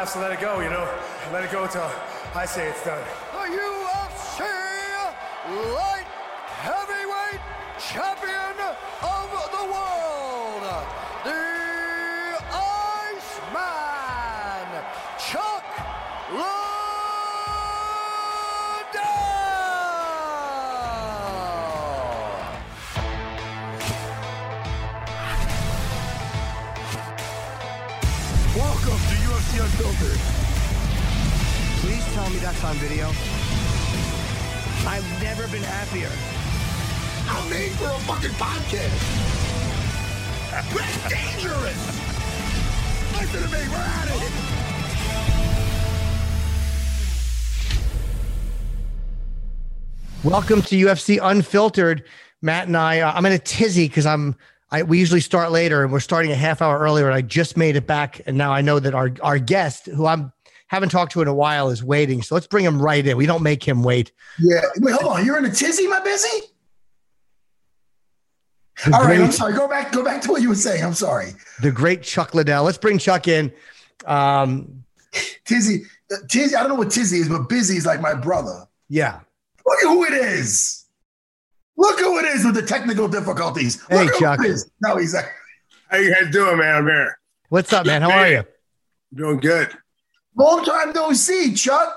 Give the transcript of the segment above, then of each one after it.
Like to let it go, you know. Let it go until I say it's done. The UFC Light Heavyweight Champion that's on video. I've never been happier. I'm made for a fucking podcast. That's dangerous. Listen to me. We're at it. Welcome to UFC Unfiltered. Matt and I, uh, I'm in a tizzy because I'm. I, we usually start later, and we're starting a half hour earlier. And I just made it back, and now I know that our our guest, who I'm haven't talked to in a while, is waiting. So let's bring him right in. We don't make him wait. Yeah. Wait, hold on. You're in a tizzy, my busy? The All right. I'm sorry. Go back. Go back to what you were saying. I'm sorry. The great Chuck Liddell. Let's bring Chuck in. Um, Tizzy. uh, Tizzy. I don't know what Tizzy is, but Busy is like my brother. yeah. Look at who it is. Look who it is with the technical difficulties. Hey, Look who Chuck. No, he's like, How you guys doing, man? I'm here. What's up, man? How are you? Doing good. Long time no see, Chuck.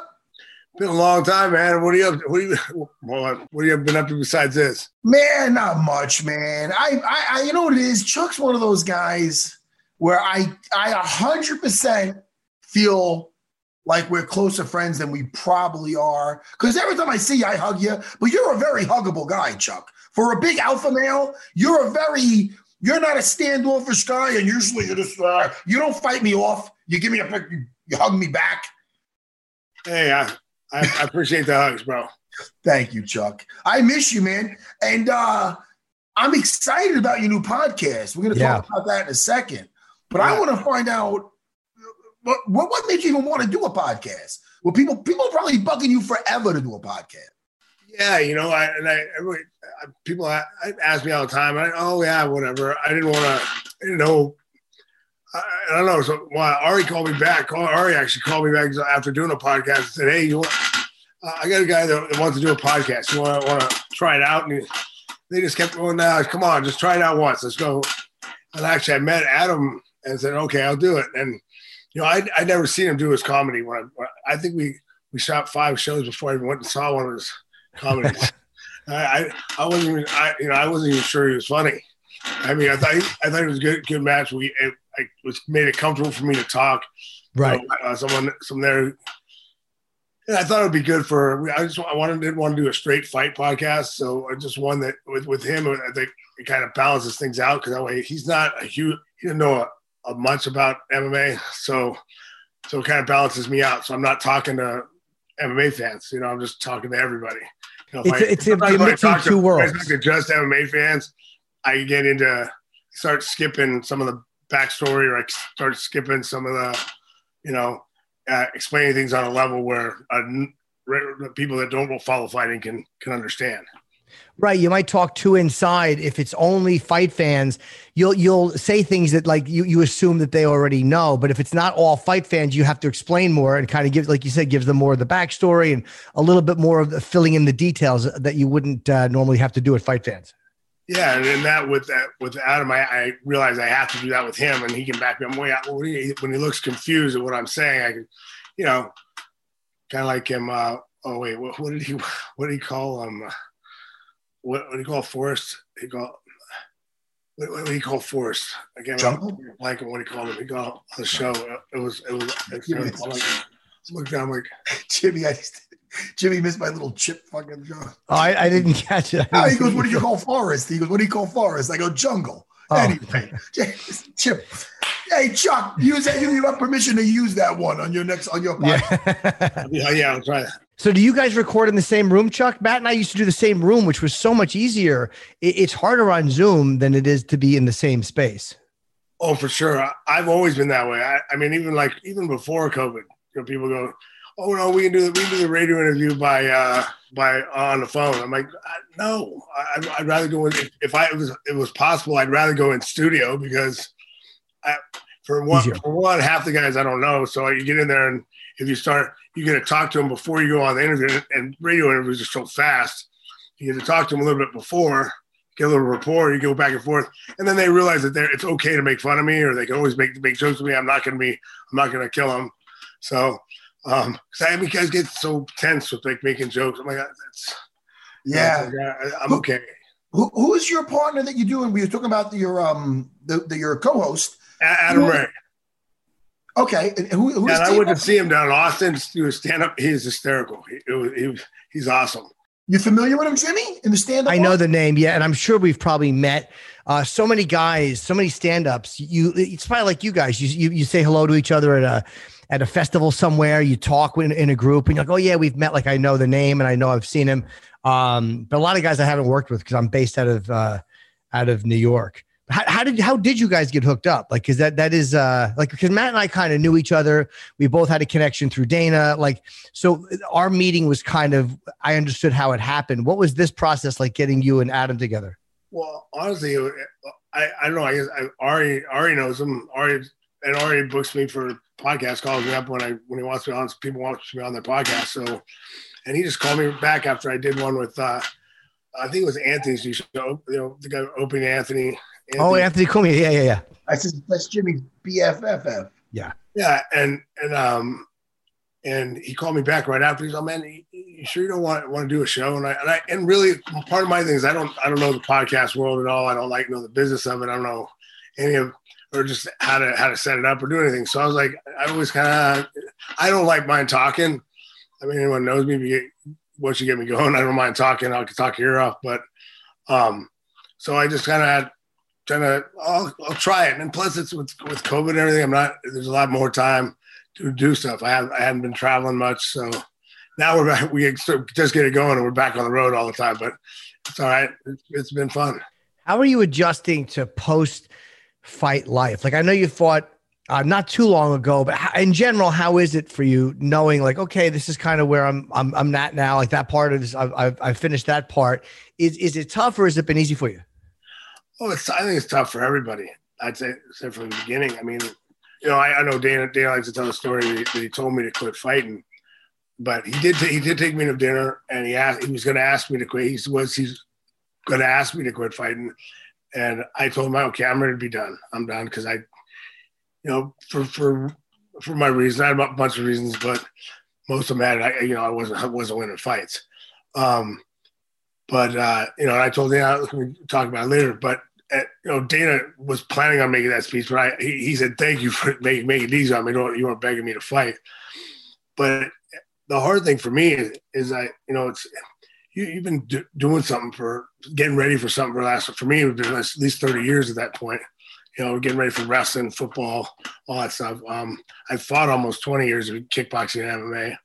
Been a long time, man. What are you up to? What are you well, what have you been up to besides this? Man, not much, man. I, I, I, you know what it is. Chuck's one of those guys where I, I a hundred percent feel like we're closer friends than we probably are. Because every time I see you, I hug you. But you're a very huggable guy, Chuck. For a big alpha male, you're a very, you're not a standoffish guy, and usually you're just, uh, you don't fight me off. You give me a, you, you hug me back. Hey, I, I, I appreciate the hugs, bro. Thank you, Chuck. I miss you, man. And uh I'm excited about your new podcast. We're gonna Yeah. talk about that in a second. But I want to find out what, what what made you even want to do a podcast? Well, people people are probably bugging you forever to do a podcast. Yeah, you know, I and I, every, I people ask me all the time. I, oh yeah, whatever. I didn't want to. I didn't know. I, I don't know. So well, Ari called me back. Ari actually called me back after doing a podcast and said, "Hey, you want? Uh, I got a guy that, wants to do a podcast. You want to want to try it out?" And he, they just kept going, "Nah, come on, just try it out once. Let's go." And actually, I met Adam and said, "Okay, I'll do it." And you know, I I never seen him do his comedy. When I, I think we we shot five shows before I even went and saw one of his comedies. I, I I wasn't even I you know I wasn't even sure he was funny. I mean, I thought he, I thought it was a good good match. We it, it was made it comfortable for me to talk. Right. You know, uh, someone some there. And I thought it would be good for. I just I wanted didn't want to do a straight fight podcast, so I just one that with with him. I think it kind of balances things out because that way he's not a huge. He didn't know a, a much about MMA, so so it kind of balances me out. So I'm not talking to MMA fans. You know, I'm just talking to everybody. You know, It's a- it's I mixing to- two I worlds. just MMA fans, I get into start skipping some of the backstory, or I start skipping some of the, you know, uh, explaining things on a level where uh, people that don't follow fighting can can understand. Right. You might talk to inside. If it's only fight fans, you'll you'll say things that like you you assume that they already know. But if it's not all fight fans, you have to explain more and kind of give, like you said, gives them more of the backstory and a little bit more of the filling in the details that you wouldn't uh, normally have to do with fight fans. Yeah, and then that with that with Adam, I, I realize I have to do that with him, and he can back me up. When he, when he looks confused at what I'm saying, I can, you know, kind of like him. Uh, oh wait, what, what, did he what did he call him? what, what do you call Forrest? He called what, what do you call Forrest? Again, Jungle? Like what do you call him? He got on the show. It was it was. It was like, look down like Jimmy, I just, Jimmy missed my little chip fucking joke. Oh, I, I didn't catch it. Oh, he goes, "What do you call forest?" He goes, "What do you call forest?" I go, "Jungle." Oh. Anyway, Chip. Hey Chuck, use that. You have permission to use that one on your next on your podcast. Yeah. yeah, yeah, I'll try. that. so, do you guys record in the same room, Chuck? Matt and I used to do the same room, which was so much easier. It's harder on Zoom than it is to be in the same space. Oh, for sure. I, I've always been that way. I, I mean, even like even before COVID, you know, people go, "Oh no, we can do the, we can do the radio interview by uh by on the phone." I'm like, no, I, I'd, I'd rather go in. If, if I it was it was possible, I'd rather go in studio because I, for one Easier. for one half the guys I don't know. So you get in there and if you start, you get to talk to them before you go on the interview. And radio interviews are so fast. You get to talk to them a little bit before, get a little rapport. You go back and forth, and then they realize that they're, it's okay to make fun of me, or they can always make make jokes with me. I'm not going to be, I'm not going to kill them. So, um, 'cause I mean, guys get so tense with like making jokes. I'm like, that's Yeah. I, I'm okay. Who, who is your partner that you're doing? We were talking about your um the, the your co-host. Adam Ray. Okay, and who, who's And I Steve? went to see him down in Austin. Do a stand up. He's hysterical. He, it was, he was, he's awesome. You familiar with him, Jimmy? In the stand-up? I know world? the name, yeah, and I'm sure we've probably met. Uh, so many guys, so many stand-ups. You, it's probably like you guys. You, you, you say hello to each other at a at a festival somewhere. You talk in, in a group, and you're like, oh yeah, we've met. Like I know the name, and I know I've seen him. Um, but a lot of guys I haven't worked with because I'm based out of uh, out of New York. How, how did how did you guys get hooked up? Like, because that that is uh, like because Matt and I kind of knew each other. We both had a connection through Dana. Like, so our meeting was kind of I understood how it happened. What was this process like getting you and Adam together? Well, honestly, I, I don't know. I guess I, Ari Ari knows him. Ari and Ari books me for podcast, calls me up when I when he wants me on. People want me on their podcast. So, and he just called me back after I did one with. uh I think it was Anthony's new show. You know, the guy opening Anthony. Oh, Anthony Cumia. Yeah, yeah, yeah. I said that's Jimmy's BFFF. Yeah, Yeah, and and um and he called me back right after. He's like, "Man, you, you sure you don't want want to do a show?" And I and I and really part of my thing is I don't I don't know the podcast world at all. I don't like know the business of it. I don't know any of or just how to how to set it up or do anything. So I was like, I always kind of I don't like mind talking. I mean, anyone knows me. Once you get me going, I don't mind talking. I can talk your ear off, but um, so I just kind of trying to I'll, I'll try it. And plus, it's with with COVID and everything. I'm not. There's a lot more time to do stuff. I have I haven't been traveling much, so now we're back. We just get it going, and we're back on the road all the time. But it's all right. It's, it's been fun. How are you adjusting to post fight life? Like I know you fought uh, not too long ago, but how, in general, how is it for you knowing like, okay, this is kind of where I'm, I'm, I'm at now. Like that part of this, I've, I've, I've finished that part. Is, is it tough or has it been easy for you? Oh, it's, I think it's tough for everybody. I'd say, say from the beginning. I mean, you know, I, I know Dana, Dana likes to tell the story that he, that he told me to quit fighting, but he did, t- he did take me to dinner and he asked, he was going to ask me to quit. He was, he's going to ask me to quit fighting. And I told him, okay, I'm ready to be done. I'm done. Cause I, you know, for for for my reasons, I had a bunch of reasons, but most of them had, I, you know, I wasn't I wasn't winning fights. Um, but uh, you know, I told Dana, we talk about it later. But uh, you know, Dana was planning on making that speech, but I, he, he said, "Thank you for making making easy on me. You weren't, you weren't begging me to fight." But the hard thing for me is, is I, you know, it's you, you've been do, doing something for getting ready for something for last. For me, it would been at least thirty years at that point you know, getting ready for wrestling, football, all that stuff. Um, I fought almost 20 years of kickboxing and MMA,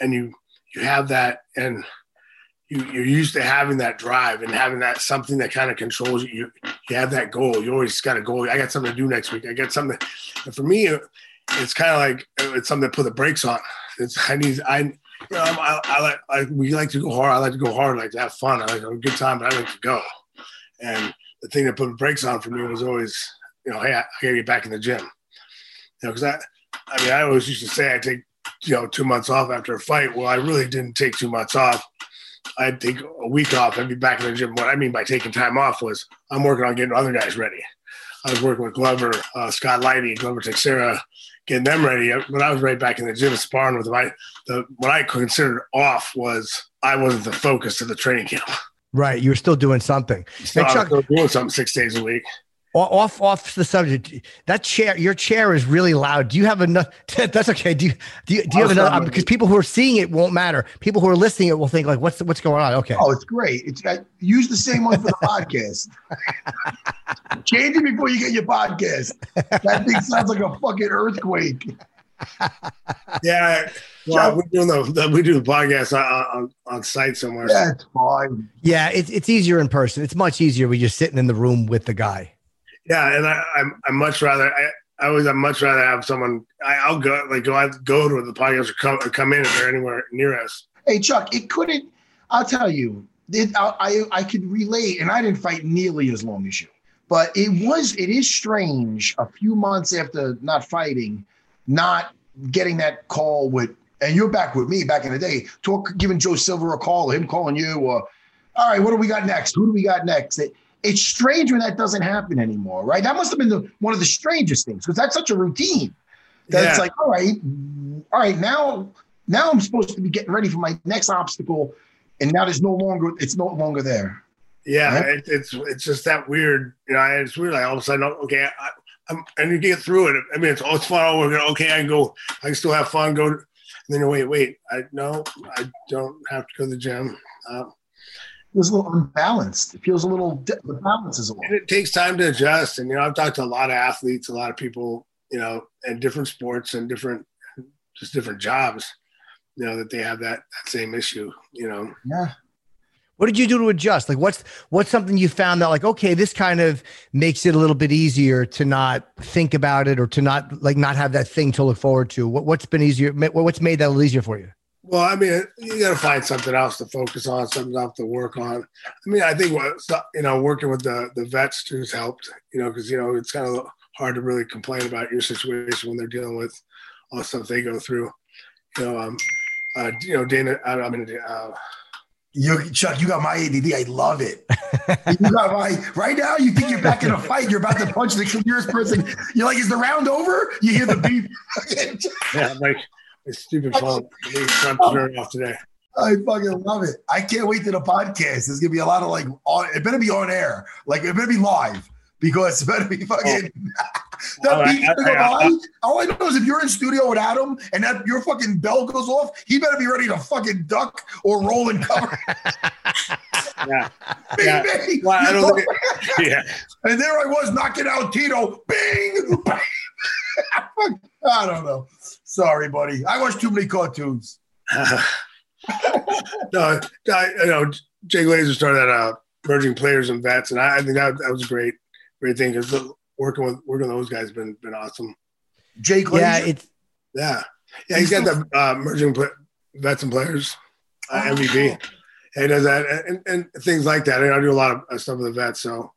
and you you have that, and you you're used to having that drive and having that something that kind of controls you. You, you have that goal. You always got a goal. I got something to do next week. I got something. And for me, it's kind of like it's something to put the brakes on. It's I need I you I, I like, I, we like to go hard. I like to go hard. I like to have fun. I like to have a good time, but I like to go. And the thing that put the brakes on for me was always, you know, hey, I, I got to get back in the gym. You know, because I, I mean, I always used to say I take, you know, two months off after a fight. Well, I really didn't take two months off. I'd take a week off. I'd be back in the gym. What I mean by taking time off was I'm working on getting other guys ready. I was working with Glover, uh, Scott Lighty, Glover Teixeira, getting them ready. When I was right back in the gym sparring with them, I, the, what I considered off was I wasn't the focus of the training camp. Right. You were still doing something. So Hey, I Chuck, was still doing something six days a week. O- off off the subject. That chair, your chair is really loud. Do you have enough? That's okay. Do you do you, do you have I'll another? um, Because people who are seeing it won't matter. People who are listening it will think like, what's what's going on? Okay. Oh, it's great. It's I, use the same one for the podcast. Change it before you get your podcast. That thing sounds like a fucking earthquake. Yeah. Well, we're doing the, the we do the podcast on, on, on site somewhere. Yeah, it's fine. Yeah, it's it's easier in person. It's much easier when you're sitting in the room with the guy. Yeah, and I, I'm much rather I, I always I much rather have someone I, I'll go like go out go to the podcast or come or come in if they're anywhere near us. Hey, Chuck, it couldn't. I'll tell you, it, I, I I could relate, and I didn't fight nearly as long as you, but it was it is strange. A few months after not fighting, not getting that call with, and you're back with me back in the day, talk giving Joe Silva a call, him calling you, or all right, what do we got next? Who do we got next? It, it's strange when that doesn't happen anymore, right? That must have been the, one of the strangest things because that's such a routine. That it's like, all right, all right, now now I'm supposed to be getting ready for my next obstacle, and now there's no longer it's no longer there. Yeah, Right. it, it's it's just that weird. You know, it's weird. Like all of a sudden, okay, I, I'm, and you get through it. I mean, it's all it's fun. Oh, we're okay. I can go. I can still have fun. Go. And then you wait, wait. I no, I don't have to go to the gym. Uh, It was a little unbalanced. It feels a little the balance is a and it takes time to adjust. And you know, I've talked to a lot of athletes, a lot of people, you know, in different sports and different, just different jobs. You know that they have that that same issue. You know, Yeah. What did you do to adjust? Like, what's what's something you found that like, okay, this kind of makes it a little bit easier to not think about it or to not like not have that thing to look forward to. What what's been easier? What's made that a little easier for you? Well, I mean, you got to find something else to focus on, something else to work on. I mean, I think what you know, working with the the vets too has helped. You know, because you know it's kind of hard to really complain about your situation when they're dealing with all the stuff they go through. You know, um, uh, you know, Dana. I, I mean, uh, You Chuck, you got my ADD. I love it. you got my right now. You think you're back in a fight. You're about to punch the nearest person. You're like, is the round over? You hear the beep. yeah, like my stupid phone. I'm turning off today. I fucking love it. I can't wait to the podcast. There's gonna be a lot of like on it better be on air. Like it better be live because it better be fucking oh. that Oh, I- beat's gonna I- I- by. All I know is if you're in studio with Adam and that your fucking bell goes off, he better be ready to fucking duck or roll and cover. Yeah, Bing, Yeah. bing. Well, I don't think yeah. and there I was knocking out Tito. Bing. I don't know. Sorry, buddy. I watch too many cartoons. no, I, you know, Jay Glazer started that uh, merging players and vets, and I, I think that, that was a great, great thing because working with working with those guys has been been awesome. Jake Yeah, it's Yeah, yeah, he's got the uh, merging pla vets and players uh, MVP. Yeah, he does that and, and, and things like that. And I do a lot of uh, stuff with the vets, so.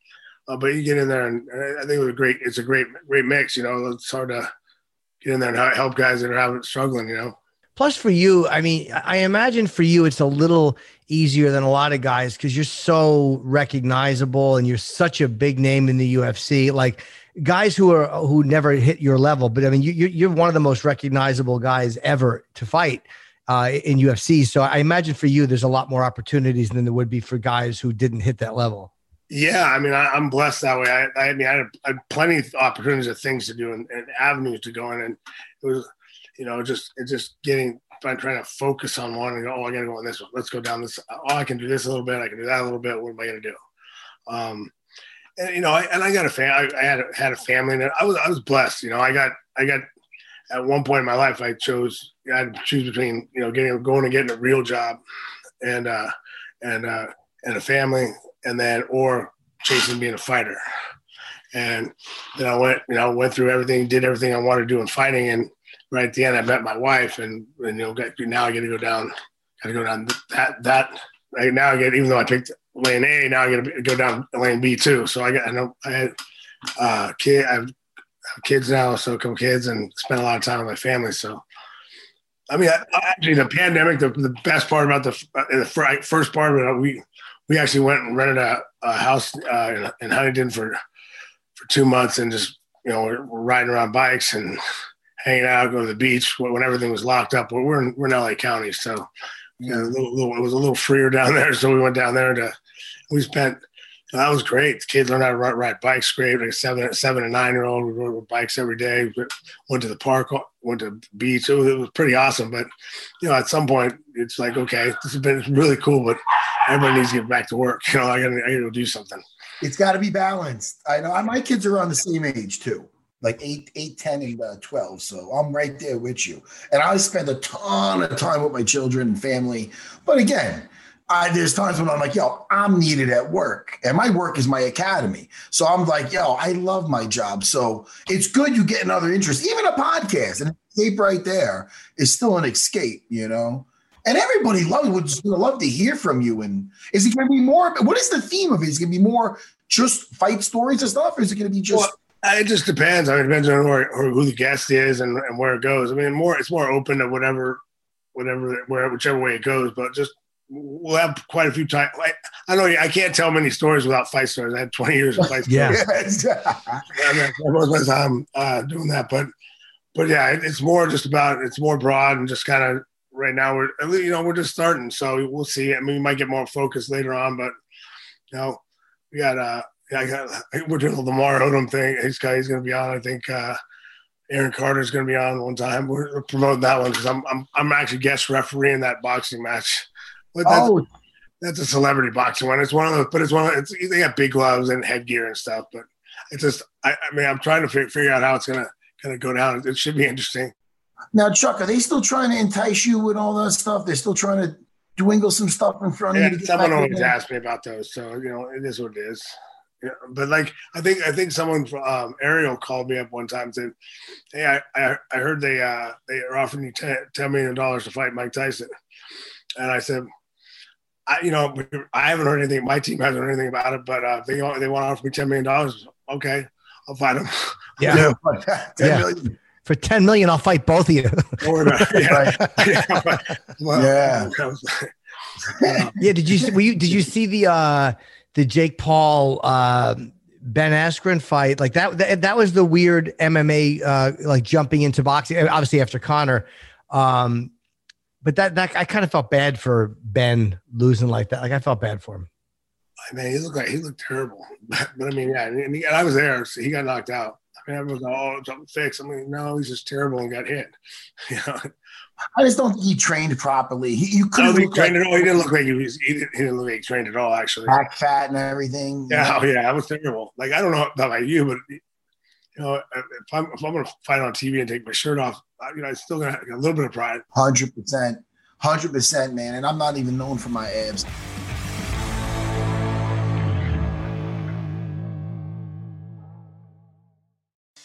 Uh, but you get in there, and, and I think it was a great. It's a great, great mix. You know, it's hard to get in there and help guys that are having struggling. You know. Plus, for you, I mean, I imagine for you, it's a little easier than a lot of guys because you're so recognizable and you're such a big name in the UFC. Like guys who are who never hit your level, but I mean, you, you're one of the most recognizable guys ever to fight uh, in UFC. So I imagine for you, there's a lot more opportunities than there would be for guys who didn't hit that level. Yeah, I mean, I, I'm blessed that way. I, I mean, I had, I had plenty of opportunities of things to do and, and avenues to go in, and it was, you know, just it's just getting trying, trying to focus on one and go, oh, I got to go on this one. Let's go down this. Oh, I can do this a little bit. I can do that a little bit. What am I going to do? Um, and you know, I, and I got a fan. I, I had a, had a family, and I was I was blessed. You know, I got I got at one point in my life, I chose I had to choose between you know getting going and getting a real job, and uh, and uh, and a family, and then or chasing being a fighter. And then I went, you know, went through everything, did everything I wanted to do in fighting, and right at the end, I met my wife, and and you know, now I got to go down, got to go down that that. Right now, I get even though I picked lane A, now I got to go down lane B too. So I got I know I had uh, kid, I have kids now, so a couple kids, and spend a lot of time with my family. So. I mean, I, actually, the pandemic. The, the best part about the uh, the first part of it, we we actually went and rented a, a house uh, in, in Huntington for for two months, and just you know, we're, we're riding around bikes and hanging out, go to the beach when everything was locked up. But we're in, we're in LA County, so you know, little, little, it was a little freer down there. So we went down there to. We spent. That was great. The kids learned how to ride, ride bikes. Great, like seven, seven and nine year old. We rode bikes every day. Went to the park. Went to the beach. It was, it was pretty awesome. But you know, at some point, it's like, okay, this has been really cool, but everybody needs to get back to work. You know, I got to, I got to do something. It's got to be balanced. I know my kids are on the same age too like 8, 8 10, and uh, 12. So I'm right there with you. And I spend a ton of time with my children and family. But again, I, there's times when I'm like, yo, I'm needed at work, and my work is my academy. So I'm like, yo, I love my job. So it's good you get another interest, even a podcast, and escape right there is still an escape, you know. And everybody loves would just love to hear from you. And is it going to be more? What is the theme of it? Is it going to be more just fight stories and stuff, or is it going to be just? Well, it just depends. I mean, it depends on where, who the guest is and, and where it goes. I mean, more it's more open to whatever, whatever, where whichever way it goes. But just we'll have quite a few times. Like, I know I can't tell many stories without fight stories. I had 20 years of fight yeah. stories. I most of my time uh, doing that, but but yeah, it, it's more just about it's more broad and just kind of right now we're you know we're just starting, so we'll see. I mean, we might get more focused later on, but you know, we got uh yeah, I got, we're doing the Lamar Odom thing. He's got, he's going to be on. I think uh, Aaron Carter's going to be on one time. We're, promoting that one because I'm, I'm I'm actually guest refereeing that boxing match. But that's, oh. that's a celebrity boxing one. It's one of those, but it's one of it's they got big gloves and headgear and stuff. But it's just I, I mean I'm trying to figure, figure out how it's gonna gonna go down. It should be interesting. Now, Chuck, are they still trying to entice you with all that stuff? They're still trying to dwindle some stuff in front yeah, of you. someone always asks me about those, so you know it is what it is. Yeah, but like I think I think someone from um, Ariel called me up one time and said, "Hey, I, I, I heard they uh, they are offering you ten, $10 million to fight Mike Tyson," and I said, "I you know I haven't heard anything. My team hasn't heard anything about it, but uh, they they want to offer me ten million dollars. Okay, I'll fight him. Yeah, yeah. For ten million, I'll fight both of you. yeah. yeah. yeah. yeah. Did you were you, did you see the uh the Jake Paul uh, Ben Askren fight, like that, that, that was the weird MMA, uh, like jumping into boxing, obviously after Conor. Um, but that, that I kind of felt bad for Ben losing like that. Like I felt bad for him. I mean, he looked like he looked terrible, but, but I mean, yeah, and, he, and, I was there, so he got knocked out. I mean, everyone's like, "Oh, something fixed." I mean, no, he's just terrible and got hit. You know, I just don't think he trained properly. He, you couldn't he trained like, at all. He didn't look like he was. He didn't, he didn't look like he trained at all. Actually, back fat and everything. Yeah, oh, yeah, that was terrible. Like I don't know about you, but you know, if I'm if I'm gonna fight on TV and take my shirt off, you know, I'm still gonna have a little bit of pride. Hundred percent, hundred percent, man. And I'm not even known for my abs.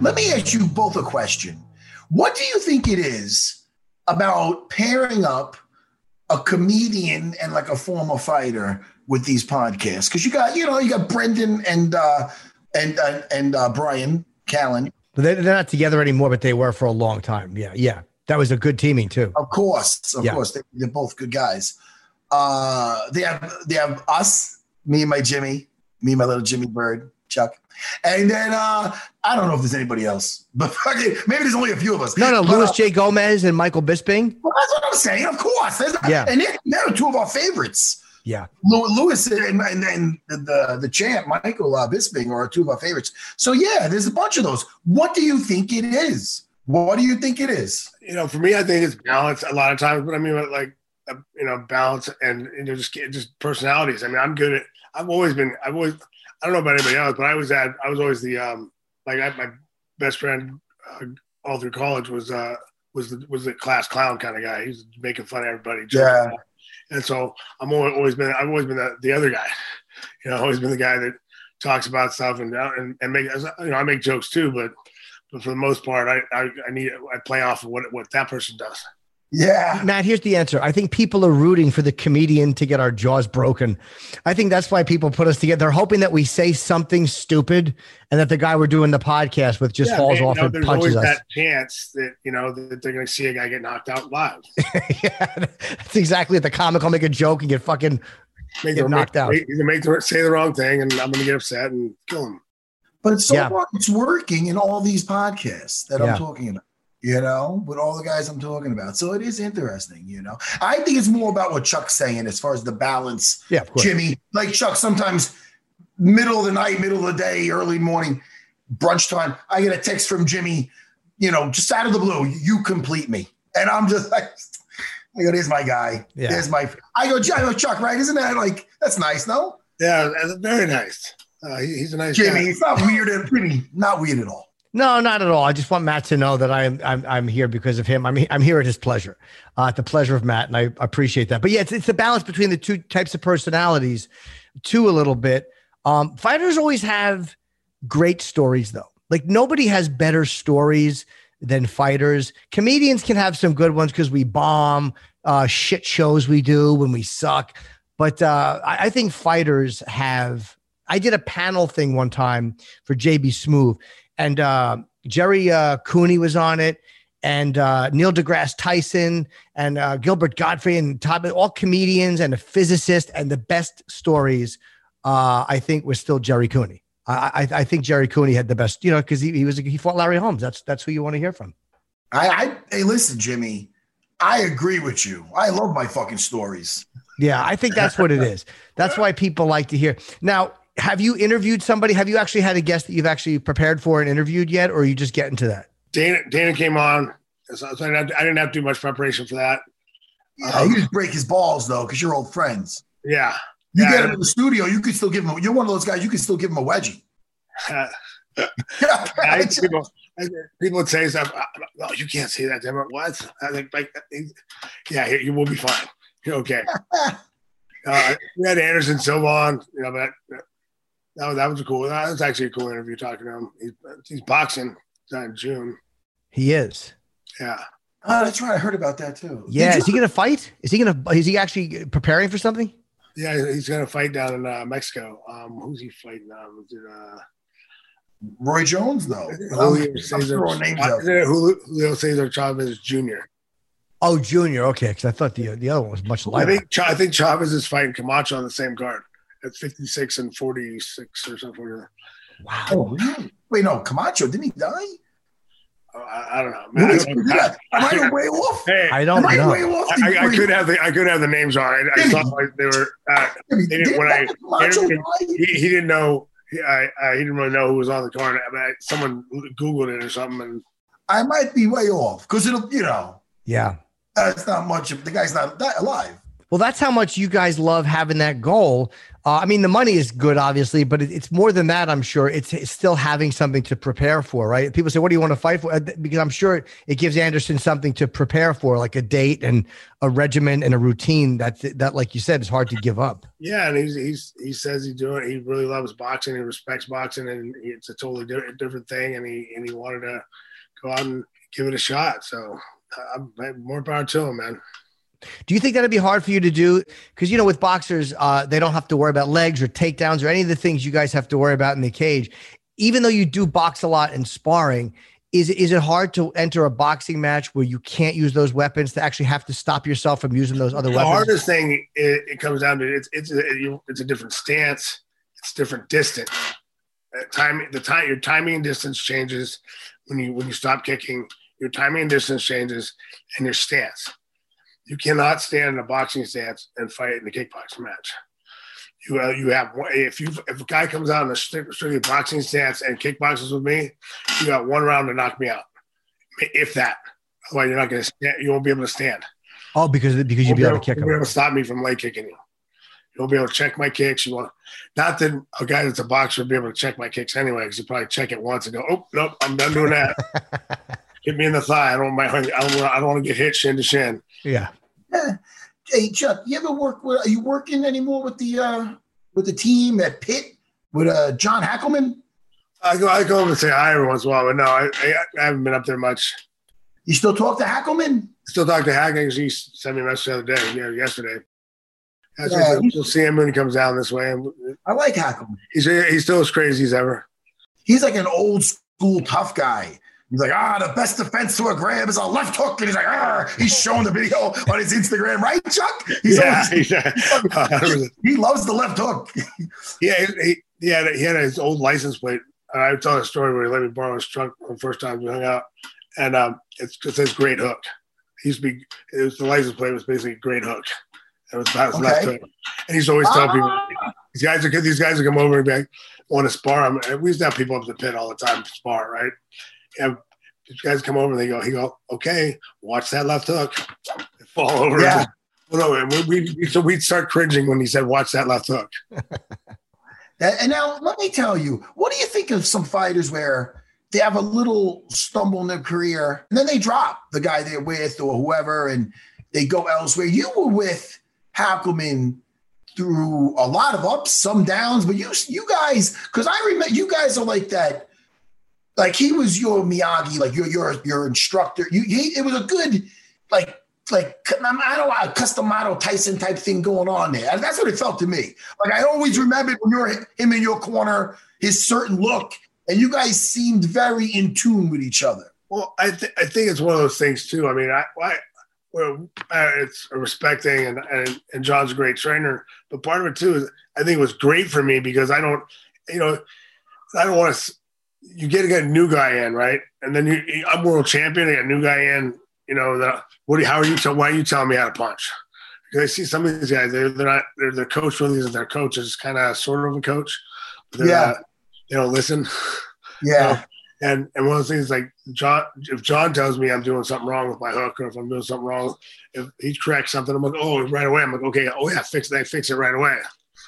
Let me ask you both a question. What do you think it is about pairing up a comedian and like a former fighter with these podcasts? Because you got, you know, you got Brendan and uh and uh, and uh, Bryan Callen. They- they're not together anymore, but they were for a long time. Yeah, yeah. That was a good teaming too. Of course, of Yeah. course, they, they're both good guys. Uh, they have they have us, me and my Jimmy, me and my little Jimmy Bird, Chuck, and then uh, I don't know if there's anybody else, but fucking, maybe there's only a few of us. No, no, But, Luis uh, J. Gomez and Michael Bisping. well, that's what I'm saying. Of course, There's- Yeah. and they're, they're two of our favorites. Yeah. Lew- Lewis and, and, and the, the the champ Michael uh, Bisping are two of our favorites. So yeah, there's a bunch of those. What do you think it is? What do you think it is? you know, for me, I think it's balance a lot of times, but I mean, like, uh, you know, balance and, you know, just, just personalities. I mean, I'm good at, I've always been, I've always, I don't know about anybody else, but I was at, I was always the, um, like I, my best friend uh, all through college was, uh, was the, was the class clown kind of guy. He was making fun of everybody. Yeah. And so I'm always, always been, I've always been the, the other guy, you know, always been the guy that talks about stuff and, and, and make, you know, I make jokes too, but, but for the most part, I, I, I need, I play off of what, what that person does. Yeah, Matt, here's the answer. I think people are rooting for the comedian to get our jaws broken. I think that's why people put us together. They're hoping that we say something stupid and that the guy we're doing the podcast with just Yeah, falls man, off you know, and punches always us. that chance that you know that they're going to see a guy get knocked out live. yeah, that's exactly it. The comic will make a joke and get fucking Make Get the- knocked out. Either make the, say the wrong thing, and I'm going to get upset and kill him. But so Yeah. far, it's working in all these podcasts that Yeah. I'm talking about, you know, with all the guys I'm talking about. So it is interesting, you know. I think it's more about what Chuck's saying as far as the balance. yeah, of course. Jimmy, like Chuck, sometimes middle of the night, middle of the day, early morning, brunch time, I get a text from Jimmy, you know, just out of the blue, you complete me. And I'm just like, I go, there's my guy. Yeah. There's my, I go, I go, Chuck, right? Isn't that like, that's nice, no? Yeah, that's very nice. Uh, he- he's a nice Jimmy, guy. it's not weird at Jimmy, not weird at all. No, not at all. I just want Matt to know that I'm I'm I'm here because of him. I'm I'm here at his pleasure, uh, at the pleasure of Matt, and I appreciate that. But yeah, it's it's the balance between the two types of personalities, too, a little bit. Um, fighters always have great stories, though. Like nobody has better stories than fighters. Comedians can have some good ones because we bomb uh, shit shows we do when we suck. But uh, I, I think fighters have. I did a panel thing one time for JB Smoove, and uh, Gerry uh, Cooney was on it, and uh, Neil deGrasse Tyson, and uh, Gilbert Gottfried, and Todd, all comedians and a physicist, and the best stories. Uh, I think was still Gerry Cooney. I, I, I think Gerry Cooney had the best, you know, because he, he was he fought Larry Holmes. That's that's who you want to hear from. I, I hey, listen, Jimmy. I agree with you. I love my fucking stories. Yeah, I think that's what it is. That's why people like to hear. Now, have you interviewed somebody? Have you actually had a guest that you've actually prepared for and interviewed yet, or are you just getting to that? Dana, Dana came on. So so I, didn't have to, I didn't have to do much preparation for that. Yeah, you just break his balls though, because you're old friends. Yeah. You Yeah. get him in the studio, you could still give him. You're one of those guys. You could still give him a wedgie. I, people, people would say stuff. No, you can't say that. Tim." What? I think like, yeah, you will be fine. You're okay. uh, we had Anderson Silva on. You know, but that was that was a cool. That was actually a cool interview talking to him. He's, he's boxing in June. He is. Yeah. oh, that's right. I heard about that too. Yeah, Did is he going to fight? Is he going to? Is he actually preparing for something? Yeah, he's gonna fight down in uh, Mexico. Um, who's he fighting? Um, is it, uh, Roy Jones? though. Julio I'm Cesar, throwing names out. Julio, Julio Cesar Chavez Jr. Oh, Junior. Okay, because I thought the the other one was much I think Cha- I think Chavez is fighting Camacho on the same card at 56 and 46 or something. wow. Oh, really? Wait, no. Camacho didn't he die? Oh, I, I don't know. Man, I, What is- don't- Am I way off? hey, I don't know. off? I, I, I could have the I could have the names on. I, I thought like they were. Uh, they didn't- when I- Camacho interviewed- he, he didn't know. He, I, I, he didn't really know who was on the card. I mean, I, someone googled it or something, and I might be way off because it'll, you know, Yeah. that's not much. of The guy's not that alive. Well, that's how much you guys love having that goal. Uh, I mean, the money is good, obviously, but it, it's more than that. I'm sure it's, it's still having something to prepare for, right? People say, "What do you want to fight for?" Uh, Because I'm sure it gives Anderson something to prepare for, like a date and a regimen and a routine. That that, like you said, is hard to give up. yeah, and he's, he's he says he's doing. He really loves boxing. He respects boxing, and it's a totally different, different thing. And he and he wanted to go out and give it a shot. So uh, I'm more power to him, man. Do you think that'd be hard for you to do? Because you know, with boxers, uh, they don't have to worry about legs or takedowns or any of the things you guys have to worry about in the cage. Even though you do box a lot in sparring, is is it hard to enter a boxing match where you can't use those weapons to actually have to stop yourself from using those other the weapons? hardest thing it, it comes down to it's it's a, it's a different stance, it's different distance. Uh, time the time your timing and distance changes when you when you stop kicking. Your timing and distance changes, and your stance. You cannot stand in a boxing stance and fight in a kickboxing match. You uh, you have one- if you if a guy comes out in a strict- strictly boxing stance and kickboxes with me, you got one round to knock me out, if that. Otherwise, you're not going to stand. You won't be able to stand. Oh, because because you'd be able to kick You'll be able to stop me from leg kicking you. You won't be able to check my kicks. You want not that a guy that's a boxer would be able to check my kicks anyway, because you probably check it once and go, oh nope, I'm done doing that. Hit me in the thigh. I don't mind. I don't. wanna- I don't want to get hit shin to shin. Yeah. Hey Chuck, you ever work with? Are you working anymore with the uh with the team at Pit with uh John Hackleman? I go. I go over and say hi every once in a while, but no, I, I, I haven't been up there much. You still talk to Hackleman? Still talk to Haggins. He sent me a message the other day. Yeah, yesterday. That's Yeah, what- we'll see him when he comes down this way. I like Hackelman. He's he's still as crazy as ever. He's like an old school tough guy. He's like, ah, the best defense to a grab is a left hook. And he's like, ah, he's showing the video on his Instagram, right, Chuck? He's yeah, always- yeah. 100%. he loves the left hook. Yeah, he, he had he had his old license plate. And I tell a story where he let me borrow his truck the first time we hung out, and um, it's, it says "Great Hook." He used to be it was the license plate was basically "Great Hook." It was about his left hook, and he's always telling people Ah. these guys are good. these guys are come over and be like, want to spar him. And we used to have people up at the pit all the time to spar, right? And these guys come over and they go, he go, okay, watch that left hook, and fall over. Yeah. Well, no, and we, we, so we'd start cringing when he said, "Watch that left hook." That- and now let me tell you, what do you think of some fighters where they have a little stumble in their career and then they drop the guy they're with or whoever and they go elsewhere? You were with Hackleman through a lot of ups, some downs, but you you guys, because I remember you guys are like that. Like he was your Miyagi, like your your your instructor. You he, it was a good like like I don't know a Cus D'Amato Tyson type thing going on there. That's what it felt to me. Like I always remembered when you were him in your corner, his certain look, and you guys seemed very in tune with each other. Well, I, th- I think it's one of those things too. I mean, I, I well, it's respecting and, and and John's a great trainer, but part of it too is I think it was great for me because I don't, you know, I don't want to. You get to get a new guy in, right? And then you, you- I'm world champion. I get a new guy in. You know, the, what? How are you? Tell, why are you telling me how to punch? Because I see some of these guys. They're, they're not. They're their coach really isn't their coach. Is kind of sort of a coach. They're Yeah. not- they don't listen. Yeah, And and one of the things like John, if John tells me I'm doing something wrong with my hook, or if I'm doing something wrong, if he corrects something, I'm like, oh, right away. I'm like, okay, oh yeah, fix that, fix it right away.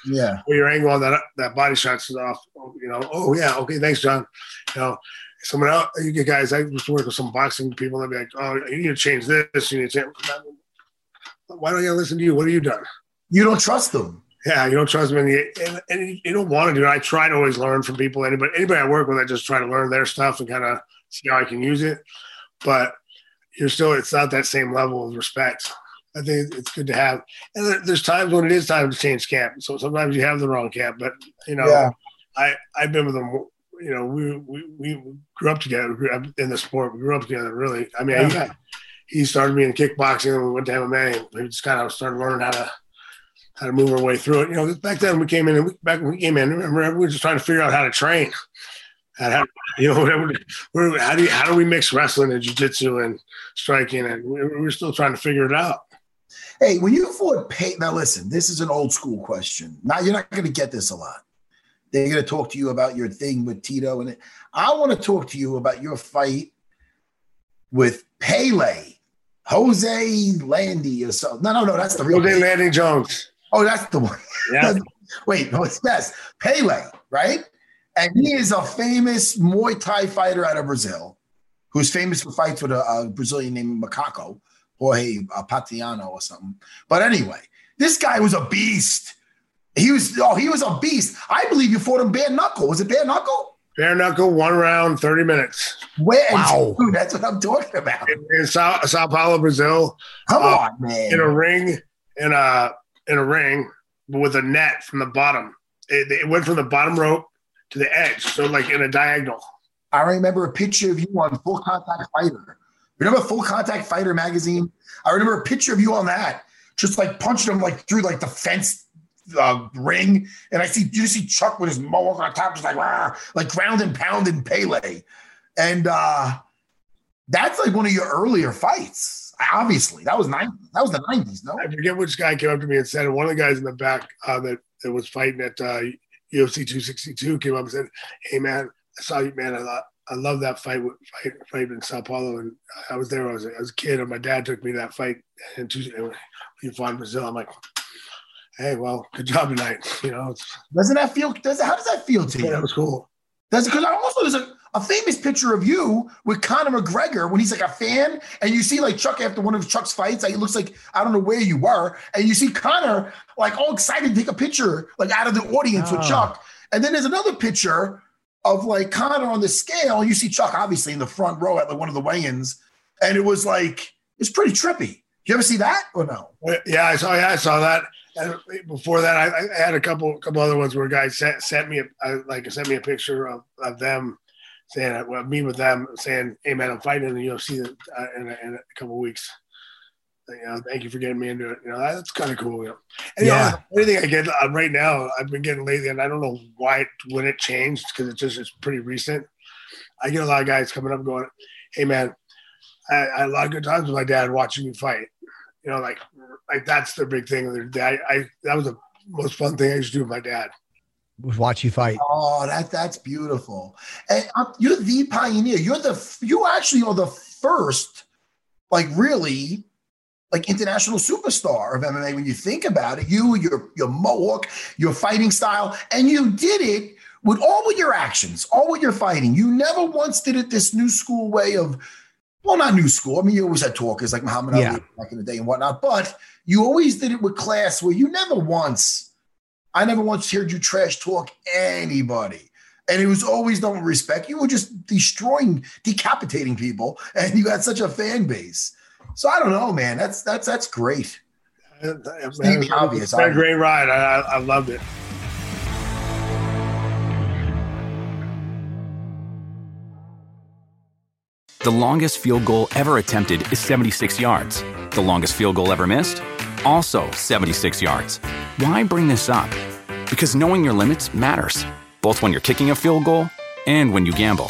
Yeah, Or your angle on that that body shot's off. You know, oh yeah, okay, thanks, John. You know, someone else, you guys. I used to work with some boxing people. They'd be like, oh, you need to change this. You need to. Change. Why don't I listen to you? What have you done? you don't trust them. Yeah, you don't trust them, and you, and, and you don't want to do it. I try to always learn from people. Anybody, anybody I work with, I just try to learn their stuff and kind of see how I can use it. But you're still, it's not that same level of respect. I think it's good to have. And there's times when it is time to change camp. So sometimes you have the wrong camp. But you know, Yeah. I I've been with them. You know, we we, we grew up together. We grew up in the sport. We grew up together. Really, I mean, Yeah. he, he started me in kickboxing, and we went to MMA. And we just kind of started learning how to how to move our way through it. You know, back then we came in, and we, back when we came in, remember we were just trying to figure out how to train. How, how- you know, whatever, how do you, how do we mix wrestling and jujitsu and striking? And we, we were still trying to figure it out. Hey, when you fought Pay, now listen, this is an old school question. Now you're not going to get this a lot. They're going to talk to you about your thing with Tito, and. I want to talk to you about your fight with Pele, Jose Landi, or something. No, no, no, that's the real. Jose. Landi-Jons. Oh, that's the one. Yeah. Wait, no, it's best Pele, right? And he is a famous Muay Thai fighter out of Brazil, who's famous for fights with a, a Brazilian named Macaco, Jorge uh, Patino or something. But anyway, this guy was a beast. He was oh, he was a beast. I believe you fought him bare knuckle. Was it bare knuckle? bare knuckle, one round, 30 minutes. Where, Wow. dude, that's what I'm talking about. In, in Sao, Sao Paulo, Brazil, Come Uh, on, man. in a ring, in a in a ring with a net from the bottom. It, it went from the bottom rope to the edge, so like in a diagonal. I remember a picture of you on Full Contact Fighter. Remember Full Contact Fighter magazine? I remember a picture of you on that, just like punching him like through like the fence uh, ring, and I see you see Chuck with his mohawk on top, just like "Rah," like ground and pound and Pele, and uh that's like one of your earlier fights. Obviously, that was nine. That was the nineties, no? I forget which guy came up to me and said. One of the guys in the back uh, that, that was fighting at uh, UFC 262 came up and said, "Hey man, I saw you, man. I thought I love that fight with fight, fight in Sao Paulo, and I was there. I was, I was a kid, and my dad took me to that fight in two, when you fought in Brazil. I'm like, hey, well, good job tonight. You know, it's, Doesn't that feel? Does how does that feel to yeah, you? that was cool. That's because I also there's a, a famous picture of you with Conor McGregor when he's like a fan, and you see like Chuck after one of Chuck's fights. Like, it looks like I don't know where you were, and you see Conor like all excited to take a picture like out of the audience with Oh. Chuck. And then there's another picture of like Conor on the scale. You see Chuck obviously in the front row at like one of the weigh-ins, and it was like it's pretty trippy. You ever see that or no? Yeah, I saw. Yeah, I saw that. And before that, I, I had a couple, couple other ones where guys sent, sent me, a, like, sent me a picture of, of them saying, well, me with them saying, "Hey, man, I'm fighting in the UFC uh, in, a, in a couple weeks. You know, thank you for getting me into it. You know, that's kind of cool. You know, and Yeah. you know, anything I get uh, right now, I've been getting lately, and I don't know why when it changed because it's just it's pretty recent. I get a lot of guys coming up going, "Hey, man, I, I had a lot of good times with my dad watching me fight." You know, like like that's the big thing. I, I that was the most fun thing I used to do with my dad. Watch you fight. Oh, that that's beautiful. And um, you're the pioneer. You're the you actually are the first, like really, like international superstar of MMA. When you think about it, you your your mohawk, your fighting style, and you did it with all with your actions, all with your fighting. You never once did it this new school way of. Well, not new school. I mean, you always had talkers like Muhammad Yeah. Ali back in the day and whatnot, but you always did it with class where you never once I never once heard you trash talk anybody. And it was always done with respect. You were just destroying, decapitating people, and you had such a fan base. So I don't know, man. That's that's that's great. It's the obvious, It's a great ride. I, I, I loved it. The longest field goal ever attempted is 76 yards. The longest field goal ever missed? Also 76 yards. Why bring this up? Because knowing your limits matters, both when you're kicking a field goal and when you gamble.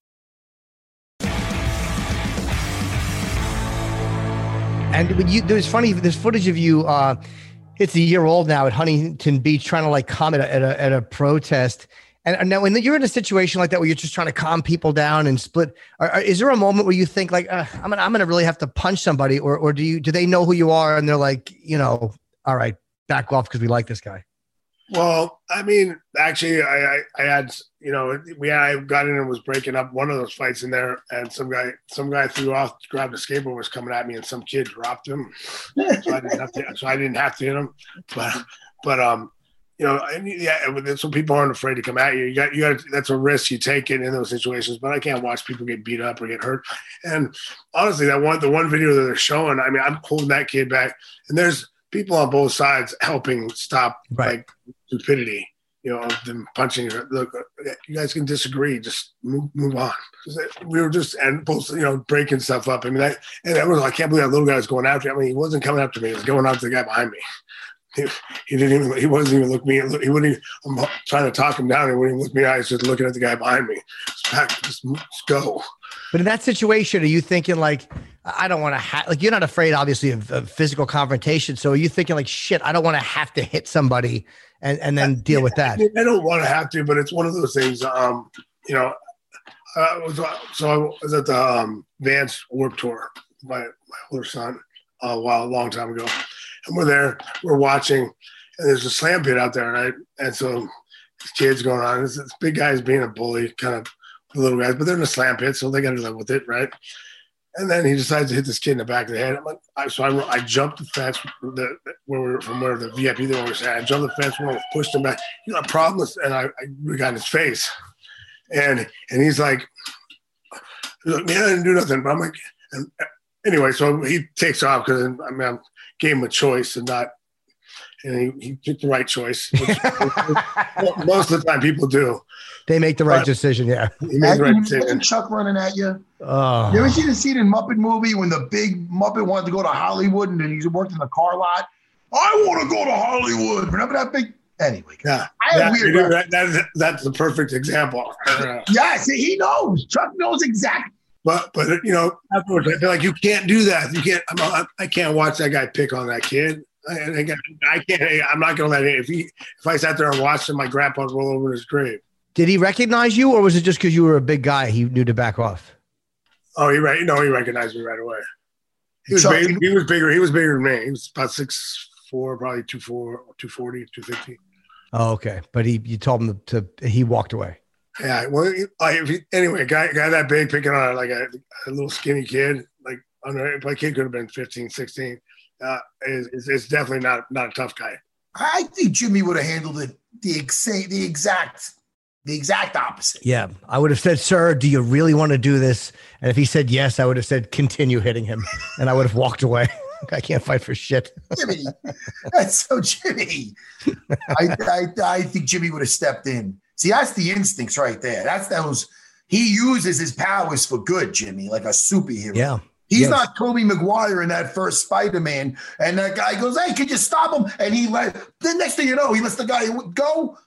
And when you there's funny there's footage of you. Uh, it's a year old now at Huntington Beach, trying to like comment at a at a protest. And, now when you're in a situation like that where you're just trying to calm people down and split, is there a moment where you think like uh, I'm gonna I'm gonna really have to punch somebody, or or do you do they know who you are and they're like you know all right back off because we like this guy. Well, I mean, actually, I, I, I had, you know, we I got in and was breaking up one of those fights in there, and some guy, some guy threw off, grabbed a skateboard, was coming at me, and some kid dropped him, so I didn't have to, so I didn't have to hit him, but, but um, you know, and yeah, so people aren't afraid to come at you. You got, you got, that's a risk you take it in those situations. But I can't watch people get beat up or get hurt. And honestly, that one, the one video that they're showing, I mean, I'm holding that kid back, and there's people on both sides helping stop Right. like stupidity. You know, them punching. Look, you guys can disagree. Just move, move on. Uh, we were just and both, you know, breaking stuff up. I mean, I, and everyone, I can't believe that little guy was going after. me. I mean, he wasn't coming after me. He was going after the guy behind me. he, he didn't even he wasn't even looking me he wouldn't even, I'm trying to talk him down he wouldn't even look me in the eyes just looking at the guy behind me just, back, just, just go But in that situation, are you thinking like, I don't want to ha-, like you're not afraid, obviously, of, of physical confrontation. So are you thinking like, shit, I don't want to have to hit somebody and and then deal with that? I don't want to have to but it's one of those things um you know I was so I was at the um, Vans Warp Tour my my older son uh, a while a long time ago and we're there we're watching and there's a slam pit out there and I and so these kids going on this, this big guy's being a bully kind of little guys but they're in a slam pit so they got to live with it right and then he decides to hit this kid in the back of the head. I'm like, I, so I, I jumped the fence the, where we were, from where the VIP they were saying. I jumped the fence, went over, pushed him back. You know, problems, and I, I got in his face, and and he's like, he's like, man, I didn't do nothing. But I'm like, and anyway, so he takes off because I mean, I gave him a choice and not, and he, he took the right choice. Which, most of the time, people do. They make the right But- decision. Yeah. He made the right decision. Chuck running at you. Oh. You ever seen the scene in Muppet movie when the big Muppet wanted to go to Hollywood and then he worked in the car lot? I want to go to Hollywood. Remember that big? Anyway, Yeah, I have that, weird. you know, that, that is, that's the perfect example. Yes, he knows. Chuck knows exactly. But but you know, afterwards, I feel like you can't do that. You can't. I'm not, I can't watch that guy pick on that kid. I, I can't- I can't. I'm not gonna let it. If he if I sat there and watched him, my grandpa would roll over in his grave. Did he recognize you, or was it just because you were a big guy? He knew to back off. Oh, he right. No, he recognized me right away. He was Chuck, big, he was bigger. He was bigger than me. He was about six four, probably two four, 240, 250. Oh, okay. But he, you told him to, to he walked away. Yeah. Well, I, if he, anyway, guy guy that big picking on like a, a little skinny kid, like under my kid could have been 15, 16. Uh, is, is, is definitely not not a tough guy. I think Jimmy would have handled it the exact, the exact, the exact opposite. Yeah. I would have said, sir, do you really want to do this? And if he said yes, I would have said, continue hitting him. And I would have walked away. I can't fight for shit. Jimmy, that's so Jimmy. I, I, I think Jimmy would have stepped in. See, that's the instincts right there. That's those. He uses his powers for good, Jimmy, like a superhero. Yeah. He's Yes. not Tobey Maguire in that first Spider-Man, and that guy goes, "Hey, could you stop him?" And he let. The next thing you know, he lets the guy go.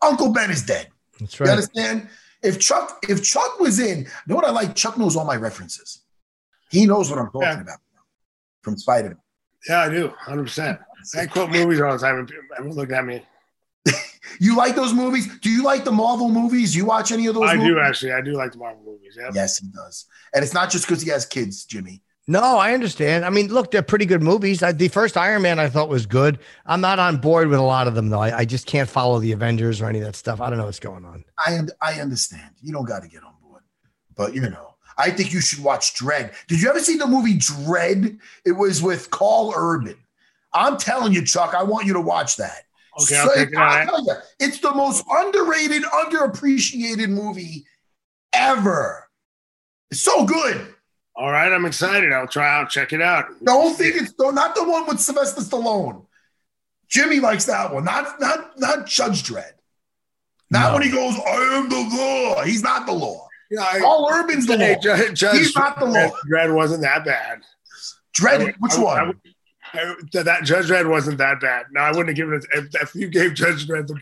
Uncle Ben is dead. That's right. You understand? If Chuck, if Chuck was in, you know what I like? Chuck knows all my references. He knows what I'm talking Yeah. about from Spider-Man. Yeah, I do, hundred percent. I quote movies all the time. and people- Everyone look at me. You like those movies? Do you like the Marvel movies? You watch any of those? I movies? do actually. I do like the Marvel movies. Yeah. Yes, he does. And it's not just because he has kids, Jimmy. No, I understand. I mean, look, they're pretty good movies. I, the first Iron Man I thought was good. I'm not on board with a lot of them though. I, I just can't follow the Avengers or any of that stuff. I don't know what's going on. I I understand. You don't got to get on board, but you know, I think you should watch Dredd. Did you ever see the movie Dredd? It was with Karl Urban. I'm telling you, Chuck. I want you to watch that. Okay, So- check it I'll tell you, it's the most underrated, underappreciated movie ever. It's so good. All right, I'm excited. I'll try. I'll check it out. Don't think it's no, not the one with Sylvester Stallone. Jimmy likes that one, not not not Judge Dredd. Not No. when he goes, "I am the law." He's not the law. Yeah, I, Paul Urban's the Hey, law. Judge, Judge He's not the law. Dredd wasn't that bad. Dredd, which I- I- one? That, Judge Dredd wasn't that bad. No, I wouldn't have given it. If, if you gave Judge Dredd the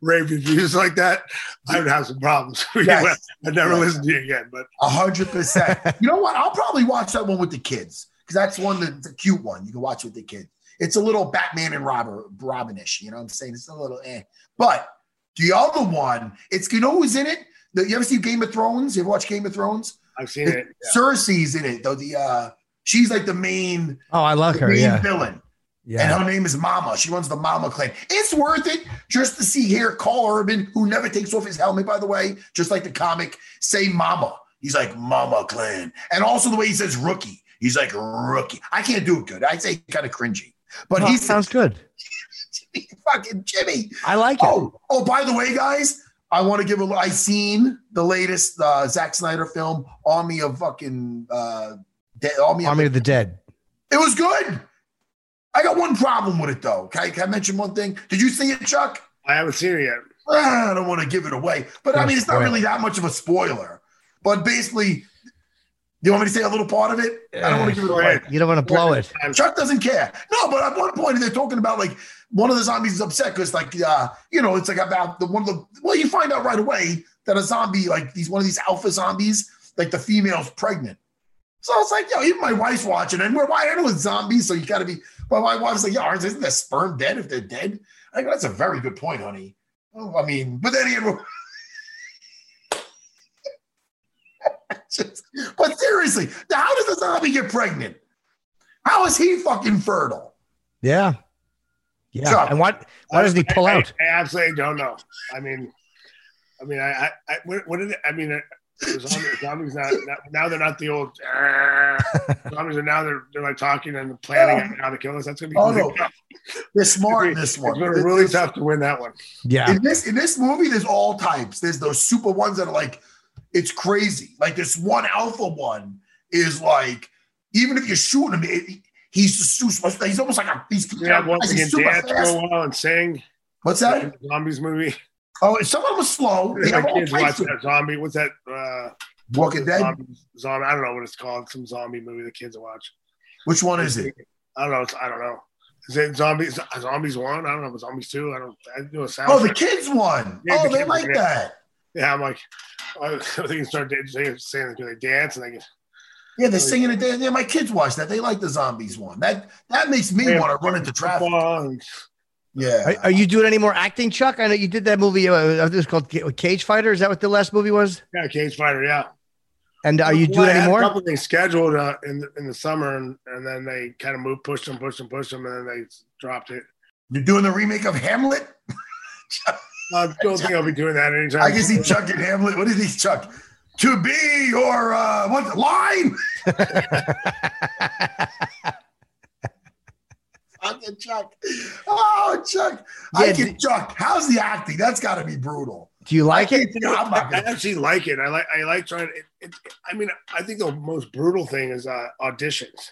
rave reviews like that, I would have some problems. Yes. I'd never Yes. listen to you again. But A hundred percent. You know what? I'll probably watch that one with the kids because that's one that's a cute one. You can watch with the kids. It's a little Batman and Robber Robinish. You know what I'm saying? It's a little eh. But the other one, it's you know who's in it? The, you ever see Game of Thrones? You ever watch Game of Thrones? I've seen it. Cersei's in it though. The uh, she's like the main, Oh, I love her. main Yeah. villain. Yeah. And her name is Mama. She runs the Mama clan. It's worth it just to see here Karl Urban, who never takes off his helmet, by the way, just like the comic, say Mama. He's like Mama clan. And also the way he says rookie. He's like rookie. I can't do it good. I'd say kind of cringy. But Oh, he sounds good. fucking Jimmy. I like it. Oh, oh, by the way, guys, I want to give a I seen the latest uh Zack Snyder film, Army of fucking uh De- Army, Army of of the Dead. it was good. I got one problem with it though. Can I, can I mention one thing? Did you see it, Chuck? I haven't seen it yet. I don't want to give it away, but I mean, it's not really that much of a spoiler. But basically, Do you want me to say a little part of it? I don't want to give it away. You don't want to blow it. Chuck doesn't care. No, but at one point they're talking about like one of the zombies is upset because like uh, you know, it's like about the one of the well, you find out right away that a zombie, like these one of these alpha zombies, like the female's pregnant. So it's like, yo, even my wife's watching, and we're wired with zombies, so you gotta be. Well, my wife's like, yo, isn't the sperm dead if they're dead? I go, that's a very good point, honey. Oh, I mean, but then again, Just- but seriously, how does a zombie get pregnant? How is he fucking fertile? Yeah. Yeah. Chuck. And what why doesn't he pull I, out? I, I absolutely don't know. I mean, I mean, I, I, I what, what did I mean? The Zombies, zombies not, not now they're not the old "Arr." zombies are now they're they're like talking and planning how to kill us. That's gonna be Oh, really no. tough. They're smart in this one. It's gonna be really tough to win that one. Yeah. In this in this movie, there's all types. There's those super ones that are like, it's crazy. Like this one alpha one is like, even if you're shooting him, it, he's super, he's almost like a he's, We have one he's that can super dance for fast. a while and sing. What's that? In the zombies movie. Oh, some of them are slow. They My have kids watch that zombie. What's that? Uh, Walking Dead. Zombie, zombie. I don't know what it's called. Some zombie movie the kids watch. Which one is it? I don't know. It's, I don't know. Is it zombies? Zombies one? I don't know. Zombies two? I don't. I do a sound. Oh, the kids one. Yeah, oh, the they like that. Yeah, I'm like, I think start saying, they dance and they get. Yeah, they're singing it. Yeah, my kids watch that. They like the zombies one. That that makes me want to run into traffic. and- Yeah. Are, are you doing any more acting, Chuck? I know you did that movie. Uh, I think it was called Cage Fighter. Is that what the last movie was? Yeah, cage fighter. Yeah. And are you Well, doing I any more? A couple things scheduled uh, in the, in the summer, and, and then they kind of moved, pushed them, pushed them, pushed them, and then they dropped it. You're doing the remake of Hamlet? I don't think I'll be doing that anytime. I can see Chuck in Hamlet. What is he, Chuck? To be your uh, what line? Fucking Chuck. Oh, Chuck. I Yeah, can d- Chuck. How's the acting? That's got to be brutal. Do you like I it? can't- I'm not I actually like it. I like I like trying. It, it, I mean, I think the most brutal thing is uh, auditions.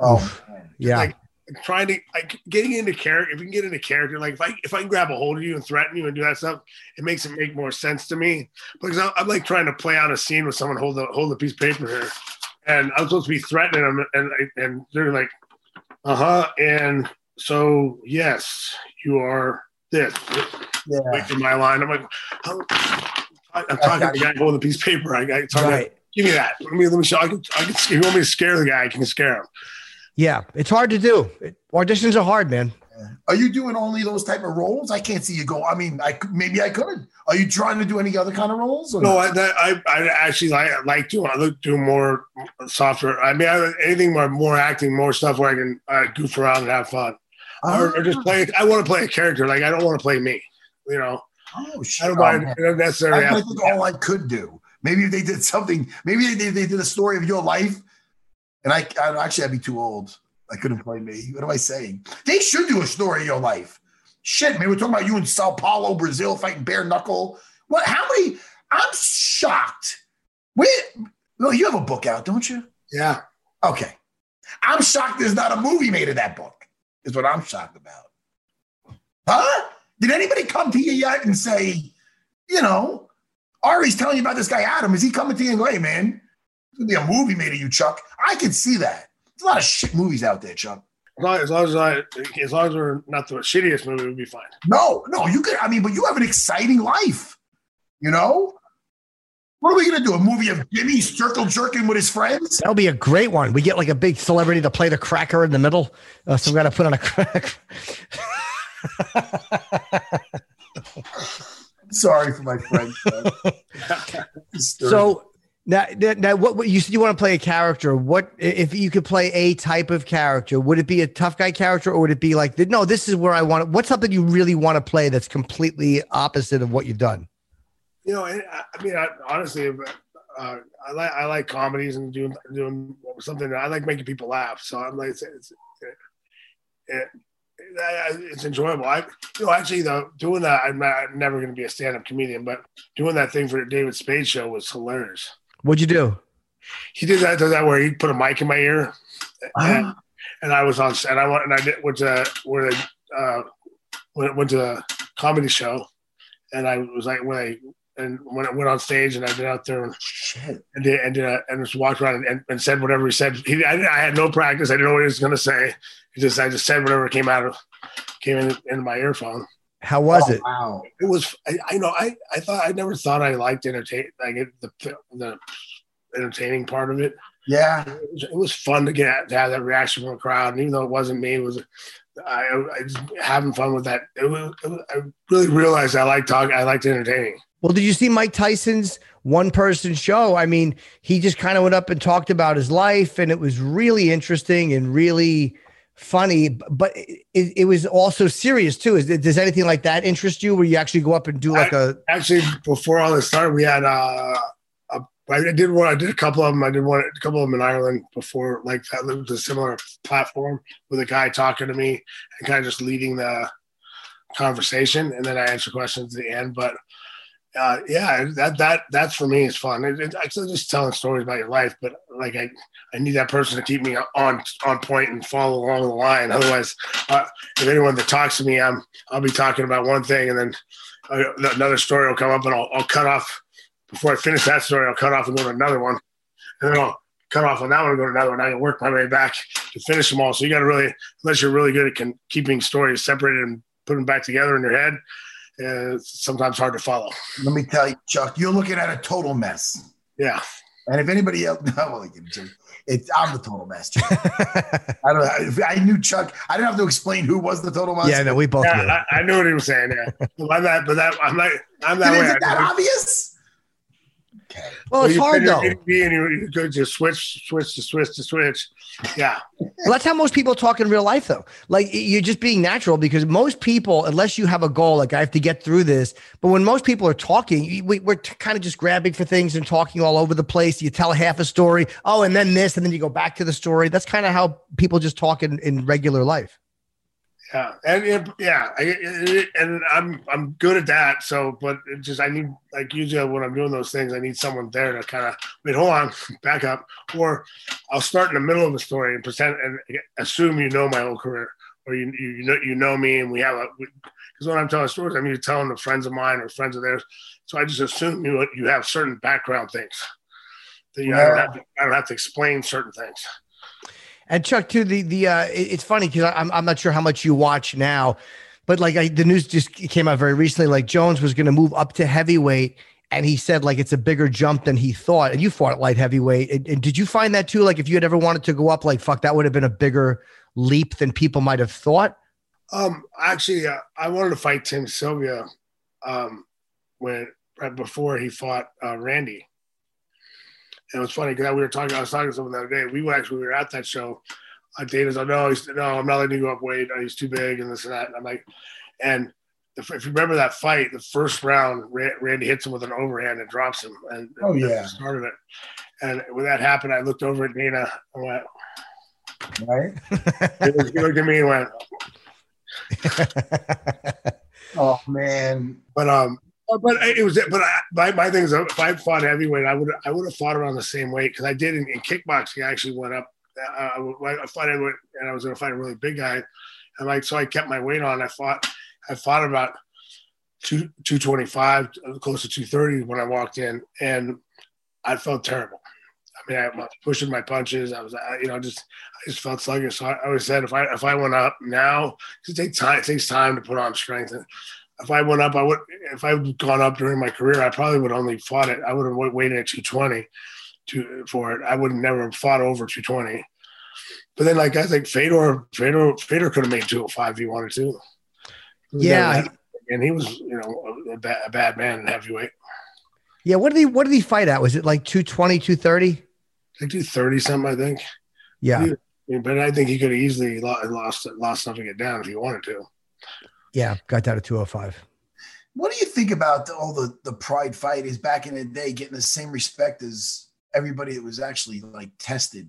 Oh. Yeah. Like trying to like getting into character. If you can get into character, like if I if I can grab a hold of you and threaten you and do that stuff, it makes it make more sense to me. Because I'm, I'm like trying to play out a scene with someone hold a hold a piece of paper here, and I'm supposed to be threatening them, and and they're like, uh huh, and so yes, you are this. yeah. Wait in my line. I'm like, oh, I'm talking to the guy holding a piece of paper. I, I tell him, Right. give me that. Let me let me show. I can, I can. If you want me to scare the guy, I can scare him. Yeah. It's hard to do. It- auditions are hard, man. Are you doing only those type of roles? I can't see you go. I mean, I maybe I could. Are you trying to do any other kind of roles? or No. I, that, I, I actually like like doing. I look do more software. I mean, I, anything more, more acting, more stuff where I can uh, goof around and have fun, or, or just ah. play. I want to play a character. Like I don't want to play me. You know, Oh shit! I don't mind. Necessarily. I think all I could do. Maybe if they did something, maybe they, they did a story of your life, and I, I actually I'd be too old. I couldn't play me. What am I saying? They should do a story of your life. Shit, man, we're talking about you in Sao Paulo, Brazil, fighting bare knuckle. What? How many? I'm shocked. Wait, no, you have a book out, don't you? yeah. Okay, I'm shocked. There's not a movie made of that book. Is what I'm shocked about. Huh? Did anybody come to you yet and say, you know, Ari's telling you about this guy Adam? Is he coming to you and go, hey man, it's gonna be a movie made of you, Chuck? I can see that. There's a lot of shit movies out there, Chuck. As long as, long as I, as long as we're not the shittiest movie, we'll be fine. No, no, you could. I mean, but you have an exciting life. You know, what are we gonna do? A movie of Jimmy circle jerking with his friends? That'll be a great one. We get like a big celebrity to play the cracker in the middle. Uh, so we got to put on a crack. Sorry for my friends. so now, now, what you said you want to play a character? What if you could play a type of character? Would it be a tough guy character, or would it be like no? This is where I want. What's something you really want to play that's completely opposite of what you've done? You know, I, I mean, I, honestly, uh, I like I like comedies and doing doing something. I like making people laugh. So I'm like, it's, it's, it, it's enjoyable. I, you know, actually, though, doing that, I'm, not, I'm never going to be a stand-up comedian, but doing that thing for the David Spade show was hilarious. What'd you do? He did that, that where he put a mic in my ear, and, and I was on, and I went and I did went to where they uh, went, went to a comedy show, and I was like when I and when I went on stage and I did out there and Shit. and did, and, did, uh, and just walked around and, and said whatever he said. He, I, I had no practice. I didn't know what he was going to say. He just I just said whatever came out of came in into my earphone. How was it? Wow. It was I, I know I I thought I never thought I liked entertain like it, the the entertaining part of it. Yeah. It was, it was fun to get to have that reaction from the crowd, and even though it wasn't me, it was I, I was having fun with that. It was, it was, I really realized I like talking. I liked entertaining. Well, did you see Mike Tyson's one person show? I mean, he just kind of went up and talked about his life, and it was really interesting and really funny, but it, it was also serious too. Is does anything like that interest you where you actually go up and do like a Actually, before all this started, we had uh, a, I did one. I did a couple of them. I did one, a couple of them in Ireland before, like that. Was a similar platform with a guy talking to me and kind of just leading the conversation, and then I answer questions at the end. But uh, yeah, that that that's for me is fun. It, it, actually just telling stories about your life, but like I, I need that person to keep me on on point and follow along the line. Otherwise, uh, if anyone that talks to me, I'm I'll be talking about one thing, and then uh, another story will come up, and I'll, I'll cut off before I finish that story. I'll cut off and go to another one, and then I'll cut off on that one and go to another one. I can work my way back to finish them all. So you got to really, unless you're really good at keeping stories separated and putting them back together in your head, uh, it's sometimes hard to follow. Let me tell you, Chuck, you're looking at a total mess. Yeah. And if anybody else, no, well, it's I'm the total mess. Chuck. I don't. If I knew Chuck, I didn't have to explain who was the total mess. yeah? No, we both Yeah, knew. I, I knew what he was saying. Yeah, Well, I'm not, but that I'm not. I'm that Is way. it that I- obvious? Okay. Well, it's hard figure though. it'd be And you, you could just switch, switch to switch to switch. Yeah, Well, that's how most people talk in real life, though. Like you're just being natural because most people, unless you have a goal, like I have to get through this. But when most people are talking, we, we're t- kind of just grabbing for things and talking all over the place. You tell half a story, oh, and then this, and then you go back to the story. That's kind of how people just talk in, in regular life. Yeah, and it, yeah, I, and I'm I'm good at that. So, but it just I need like usually when I'm doing those things, I need someone there to kind of wait, hold on, back up, or I'll start in the middle of a story and pretend and assume you know my whole career, or you you, you know you know me, and we have a because when I'm telling stories, I'm usually telling the friends of mine or friends of theirs. So I just assume you you have certain background things that you I, don't to, I don't have to explain certain things. And Chuck, too, the the uh, it- it's funny because I'm I'm not sure how much you watch now, but like I, the news just came out very recently. Like Jones was going to move up to heavyweight, and he said like it's a bigger jump than he thought. And you fought at light heavyweight. And, and did you find that too? Like if you had ever wanted to go up, like fuck, that would have been a bigger leap than people might have thought. Um, actually, uh, I wanted to fight Tim Sylvia um, when right before he fought uh, Randy. And it was funny because we were talking. I was talking to someone the other day. We were actually we were at that show. Uh, Dana's like, no, he's, no, I'm not letting you go up weight. He's too big and this and that. And I'm like, and if, if you remember that fight, the first round, Randy hits him with an overhand and drops him, and Oh, that's yeah. the start of it. And when that happened, I looked over at Dana and went, Right. he looked at me and went, Oh man. But um, but- but it was but I, my my thing is if I fought heavyweight, I would I would have fought around the same weight because I did in, in kickboxing. I actually went up. Uh, I, I fought heavyweight, and I was going to fight a really big guy, and like so I kept my weight on. I fought I fought about two two twenty five, close to two thirty when I walked in, and I felt terrible. I mean, I was pushing my punches. I was, I, you know, just I just felt sluggish. So I always said if I if I went up now, it takes time. It takes time to put on strength. And if I went up, I would. If I had gone up during my career, I probably would only fought it. I would have waited at two twenty to for it. I would have never fought over two twenty. But then, like I think Fedor, Fedor, Fedor could have made two hundred five if he wanted to. He Yeah. and he was, you know, a, bad, a bad man in heavyweight. Yeah. What did he What did he fight at? Was it like 220, 230? Like do thirty something, I think. Yeah. Mean, but I think he could have easily lo- lost lost something it down if he wanted to. Yeah. Got down to 205. What do you think about the, all the the pride fighters back in the day getting the same respect as everybody that was actually like tested?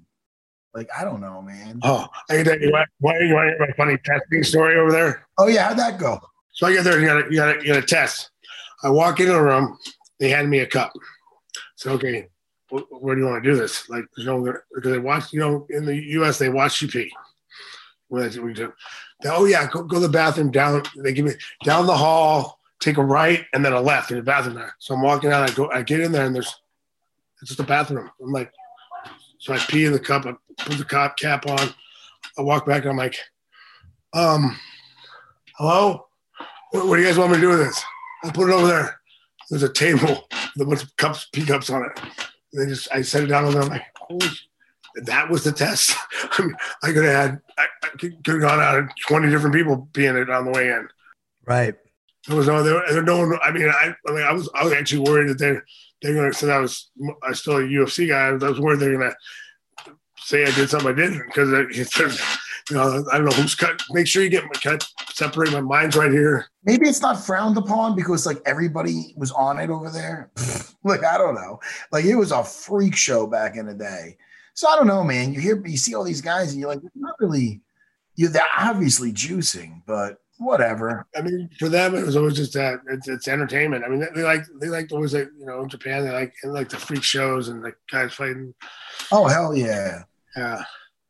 Like I don't know, man. Oh, I can you what. Why you want my funny testing story over there? Oh yeah, how'd that go? So I get there, you got to you got to you got to test. I walk into the room, they hand me a cup. So okay, wh- where do you want to do this? Like, there's no because they watch, you know, in the U.S. they watch you pee. When they- we do, They, oh yeah, go, go to the bathroom down. They give me down the hall take a right and then a left. There's the bathroom there. So I'm walking out. I go, I get in there, and there's it's just a bathroom. I'm like, so I pee in the cup. I put the cop cap on. I walk back. And I'm like, um, hello. What, what do you guys want me to do with this? I'll put it over there. There's a table with a bunch of cups, pee cups on it. And they just, I set it down over there. I'm like, holy that was the test. I, mean, I could have had, I, I could have gone out of 20 different people being it on the way in. Right. There was no, there, there no one, I mean, I, I mean, I was, I was actually worried that they're, they're going to, since I was, I was still a UFC guy, I was worried they're going to say I did something I didn't because you know, I don't know who's cut. Make sure you get my cut, separate my minds right here. Maybe it's not frowned upon because like everybody was on it over there. like I don't know. Like it was a freak show back in the day. So I don't know, man. You hear, you see all these guys, and you're like, not really. You they're obviously juicing, but whatever. I mean, for them, it was always just that it's, it's entertainment. I mean, they, they like they like always like you know in Japan they like they like the freak shows and the guys fighting. Oh hell yeah, yeah,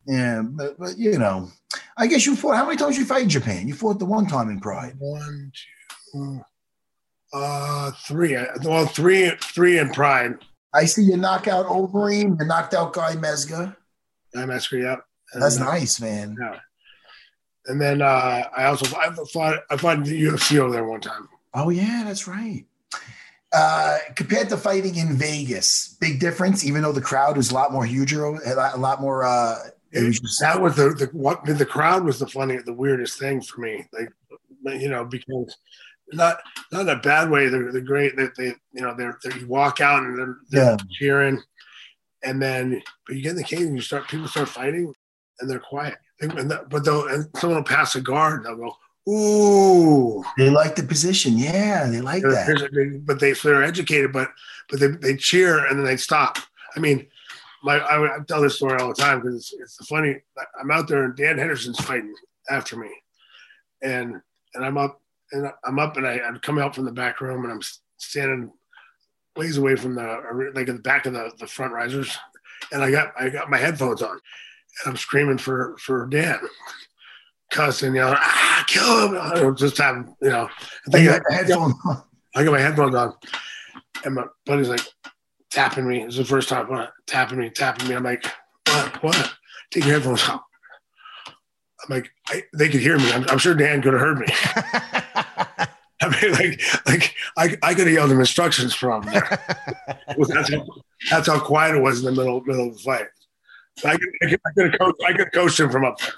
yeah. But, but you know, I guess you fought. How many times you fight in Japan? You fought the one time in Pride. One, two, uh, three. Well, three, three in Pride. I see you knock out Overeem, you knocked out Guy Mezger. Guy Mezger, yeah. That's nice, man. Yeah. And then uh, I also I fought I fought in the UFC over there one time. Oh yeah, that's right. Uh, compared to fighting in Vegas, big difference. Even though the crowd was a lot more huger, a lot more. Uh, it was just, that was the, the what the crowd was the funny the weirdest thing for me. Like you know because not not in a bad way. They're they're great. That they, you know they're, they're, you walk out and they're, they're yeah. cheering, and then but you get in the cage and you start people start fighting and they're quiet. And that, but they'll and someone will pass a guard and they'll go. Ooh, they like the position. Yeah, they like they're, that. But they they're educated, but but they, they cheer and then they stop. I mean, my I, I tell this story all the time because it's, it's funny. I'm out there and Dan Henderson's fighting after me, and and I'm up and I'm up and I, am coming out from the back room and I'm standing ways away from the like in the back of the, the front risers, and I got I got my headphones on, and I'm screaming for for Dan, cussing, you know, ah, kill him, I'm just having you know, I, think I, headphones on. I got my headphones on, and my buddy's like tapping me. It's the first time what, tapping me, tapping me. I'm like, what, what? Take your headphones off. I'm like, I, they could hear me. I'm, I'm sure Dan could have heard me. Like, like I, I could have yelled him instructions from there. that's, how, that's how quiet it was in the middle middle of the fight. So I could, I could, I could have coached, I could coach him from up there.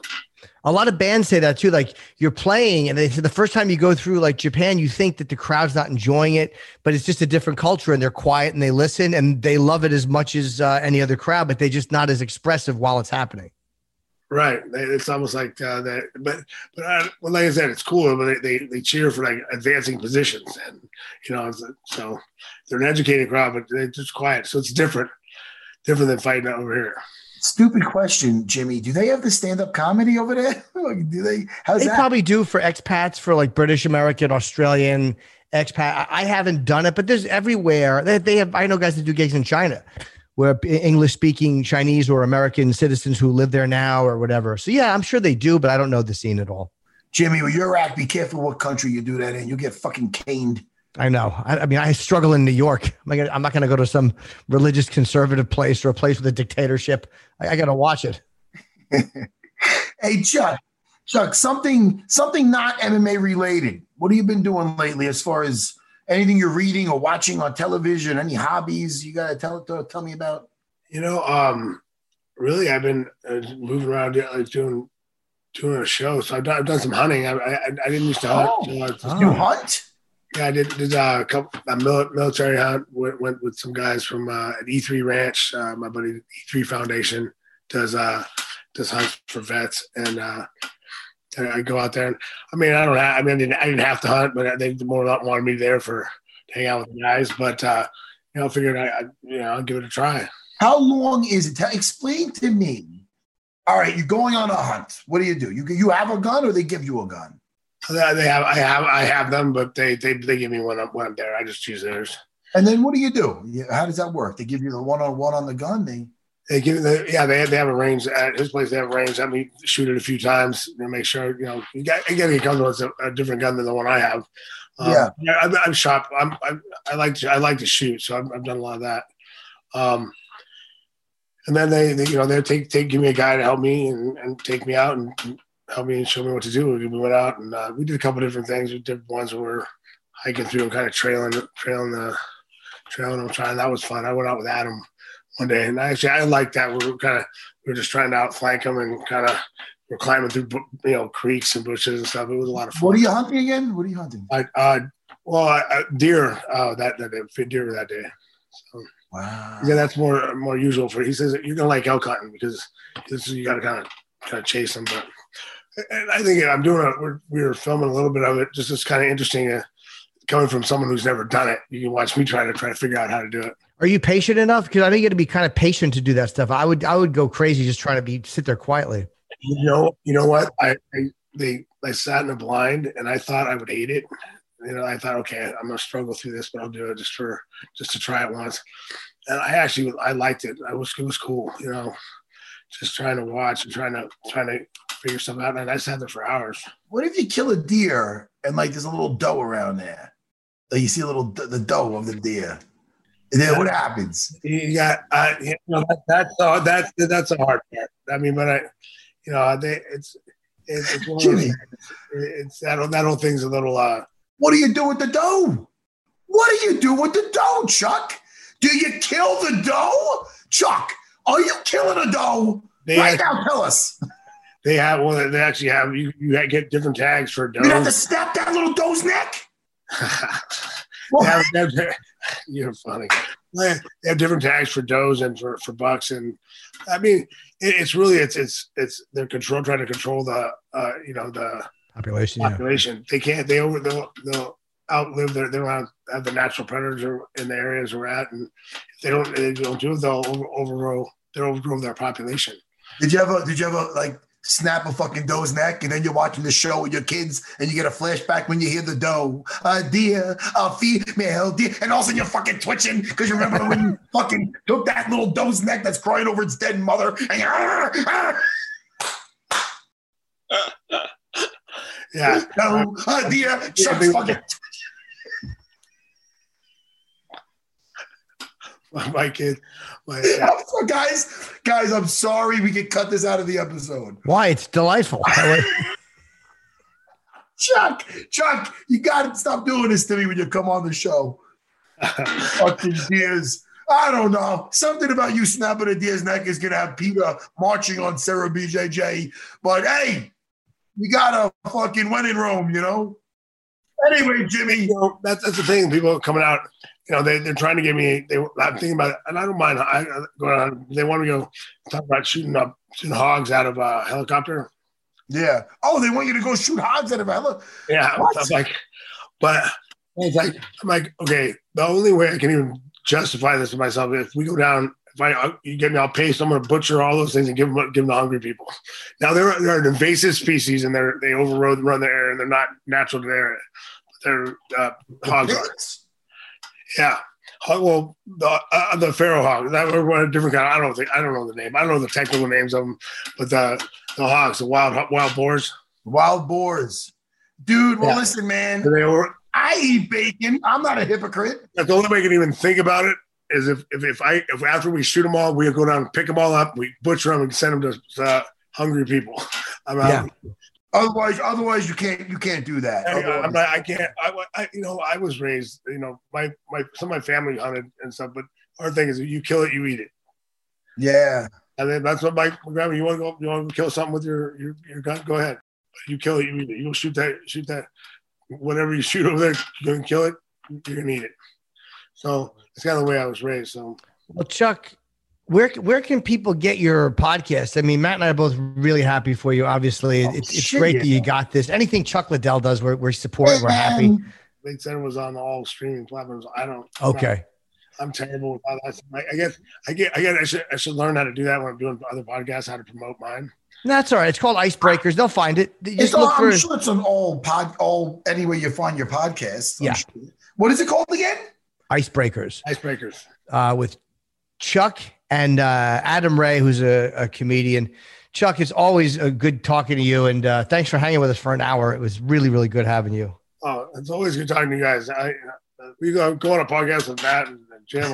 A lot of bands say that too. Like you're playing, and they say the first time you go through like Japan, you think that the crowd's not enjoying it, but it's just a different culture, and they're quiet and they listen and they love it as much as uh, any other crowd, but they're just not as expressive while it's happening. Right. It's almost like uh, that, but but uh, well, like I said, it's cool. But they, they, they cheer for like advancing positions, and you know, so they're an educated crowd, but they're just quiet. So it's different, different than fighting over here. Stupid question, Jimmy. Do they have the stand up comedy over there? do they? How's they that? probably do for expats, for like British American, Australian expat. I haven't done it, but there's everywhere. They, they have. I know guys that do gigs in China where English speaking Chinese or American citizens who live there now or whatever. So yeah, I'm sure they do, but I don't know the scene at all. Jimmy, when you're at, be careful what country you do that in. You get fucking caned. I know. I, I mean, I struggle in New York. I'm not going to go to some religious conservative place or a place with a dictatorship. I, I got to watch it. hey, Chuck, Chuck, something something not MMA related. What have you been doing lately as far as anything you're reading or watching on television? Any hobbies you got to tell tell me about? You know, um, really, I've been uh, moving around like doing doing a show. So I've done, I've done some hunting. I, I, I didn't used to hunt. Oh, so oh. You hunt? Yeah, I did, did uh, a couple a military hunt. Went, went with some guys from uh, at E3 Ranch. Uh, my buddy E3 Foundation does uh, does hunts for vets, and uh, I go out there and I mean I don't have, I mean I didn't, I didn't have to hunt, but they more wanted me there for hang out with the guys. But uh, you know, I figured I, I you know I'll give it a try. How long is it? Tell, explain to me. All right, you're going on a hunt. What do you do? You you have a gun, or they give you a gun? They have I have I have them, but they they, they give me one when I'm there. I just choose theirs. And then what do you do? How does that work? They give you the one on one on the gun. They They give the yeah they they have a range at his place. They have a range. Let me shoot it a few times to make sure you know you got again it comes with a, a different gun than the one I have. Um, Yeah. I'm, I'm shop. I'm, I'm I like to I like to shoot, so I've, I've done a lot of that. Um, and then they, they you know they take take give me a guy to help me and, and take me out and help me and show me what to do. We went out and uh, we did a couple different things. We did ones where we're hiking through and kind of trailing trailing the trailing them trying. That was fun. I went out with Adam one day, and actually I like that. We were kind of we were just trying to outflank them and kind of we're climbing through you know creeks and bushes and stuff. It was a lot of fun. What are you hunting again? What are you hunting? I, uh, well, I, deer uh, that that day, deer that day. So, Wow. yeah, that's more more usual for. He says you're gonna like elk hunting because this is, you got to kind of kind of chase them. But and I think I'm doing it. we're we were filming a little bit of it. Just it's kind of interesting. Uh, coming from someone who's never done it, you can watch me try to try to figure out how to do it. Are you patient enough? Because I think you got to be kind of patient to do that stuff. I would I would go crazy just trying to be sit there quietly. You know, you know what? I, I they I sat in a blind and I thought I would hate it. You know, I thought, okay, I'm gonna struggle through this, but I'll do it just for just to try it once. And I actually I liked it. I was it was cool, you know, just trying to watch and trying to trying to figure stuff out. And I sat there for hours. What if you kill a deer and like there's a little doe around there? Like you see a little the doe of the deer. And then what happens? You got uh, you know that, that's uh, that's that's a hard part. I mean, but I, you know, they, it's it's, it's, one of those it's that whole- that whole thing's a little uh What do you do with the dough? What do you do with the dough, Chuck? Do you kill the dough, Chuck, are you killing a dough? they right have, now, tell us. they have well they actually have you you get different tags for dough. You have to snap that little doe's neck? They have- they have- you're funny. They they have different tags for does and for, for bucks, and I mean, it, it's really it's it's it's they're control trying to control the uh, you know the Population. Yeah. population. They can't. They over. They'll, they'll outlive their. They don't have, have the natural predators in the areas we're at, and if they don't. They don't do. it, They'll over, overgrow. They'll overgrow their population. Did you have a? did you have a like snap a fucking doe's neck and then you're watching the show with your kids and you get a flashback when you hear the doe, a deer, a female deer, and all of a sudden you're fucking twitching because you remember when you fucking took that little doe's neck that's crying over its dead mother and you're "Arr, arr, Yeah. doe, a deer, they- fucking my kid. My, I'm guys, guys, I'm sorry we could cut this out of the episode. Why? It's delightful. Chuck, Chuck, you gotta stop doing this to me when you come on the show. fucking deers. I don't know. Something about you snapping a deer's neck is gonna have PETA marching on Serra BJJ. But hey, we got a fucking win in Rome, you know. Anyway, Jimmy, you know, that's that's the thing. People coming out, you know, they they're trying to get me. They I'm thinking about it, and I don't mind. I I- going on. They want me to go talk about shooting up shooting hogs out of a helicopter. yeah. Oh, they want you to go shoot hogs out of Ella. Yeah, What? I'm like, but it's like I'm like, okay, the only way I can even justify this to myself is if we go down. If I uh, you get me, I'll pay someone to butcher all those things and give them give them to hungry people. Now they're they're an invasive species and they're they overrode run the air and they're not natural to the area. They're uh, hogs. Yeah. Well, the uh, the feral hog. That were one different kind. I don't think I don't know the name. I don't know the technical names of them, but the the hogs, the wild wild boars. Wild boars. Dude, well, Yeah. listen, man. They were I eat bacon. I'm not a hypocrite. That's the only way I can even think about it is if, if, if I if after we shoot them all, we go down and pick them all up, we butcher them and send them to uh, hungry people. I'm out. Otherwise, otherwise you can't you can't do that. I, uh, I'm not, I can't. I, I you know I was raised. You know my my some of my family hunted and stuff, but our thing is you kill it, you eat it. yeah. And then that's what my my grandma. You want to go? You want to kill something with your your, your gun? Go ahead. You kill it, you eat it. You'll shoot that shoot that whatever you shoot over there. You're gonna kill it. You're gonna eat it. So it's kind of the way I was raised. So Well, Chuck, where where can people get your podcast? I mean, Matt and I are both really happy for you. Obviously, Oh, it's, it's shit, great yeah. that you got this. Anything Chuck Liddell does, we're, we're support. We're happy. Said it was on all streaming platforms. I don't. I'm Okay. I'm terrible with all that. I, guess I get. I guess I should. I should learn how to do that when I'm doing other podcasts. How to promote mine. That's all right. It's called Icebreakers. They'll find it. You It's Just all, look for I'm sure it's on all pod all anywhere you find your podcast. I'm Yeah. sure. What is it called again? Icebreakers Icebreakers. uh, with Chuck and uh, Adam Ray, who's a, a comedian. Chuck, it's always a good talking to you, and uh, thanks for hanging with us for an hour. It was really, really good having you. Oh, it's always good talking to you guys. I, we go, go on a podcast with Matt and, and Jim,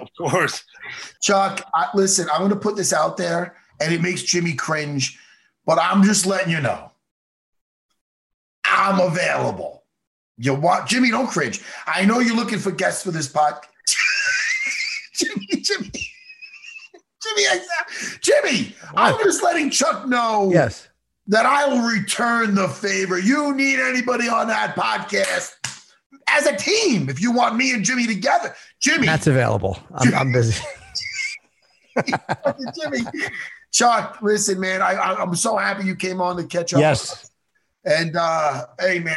of course. Chuck, I, listen, I'm going to put this out there, and it makes Jimmy cringe, but I'm just letting you know. I'm available. You want Jimmy? Don't cringe. I know you're looking for guests for this podcast. Jimmy, Jimmy, Jimmy, I, Jimmy. I'm just letting Chuck know. Yes. That I will return the favor. You need anybody on that podcast as a team if you want me and Jimmy together. Jimmy, that's available. I'm, I'm busy. Jimmy, Chuck, listen, man. I, I am so happy you came on to catch up. Yes. And uh, hey, man,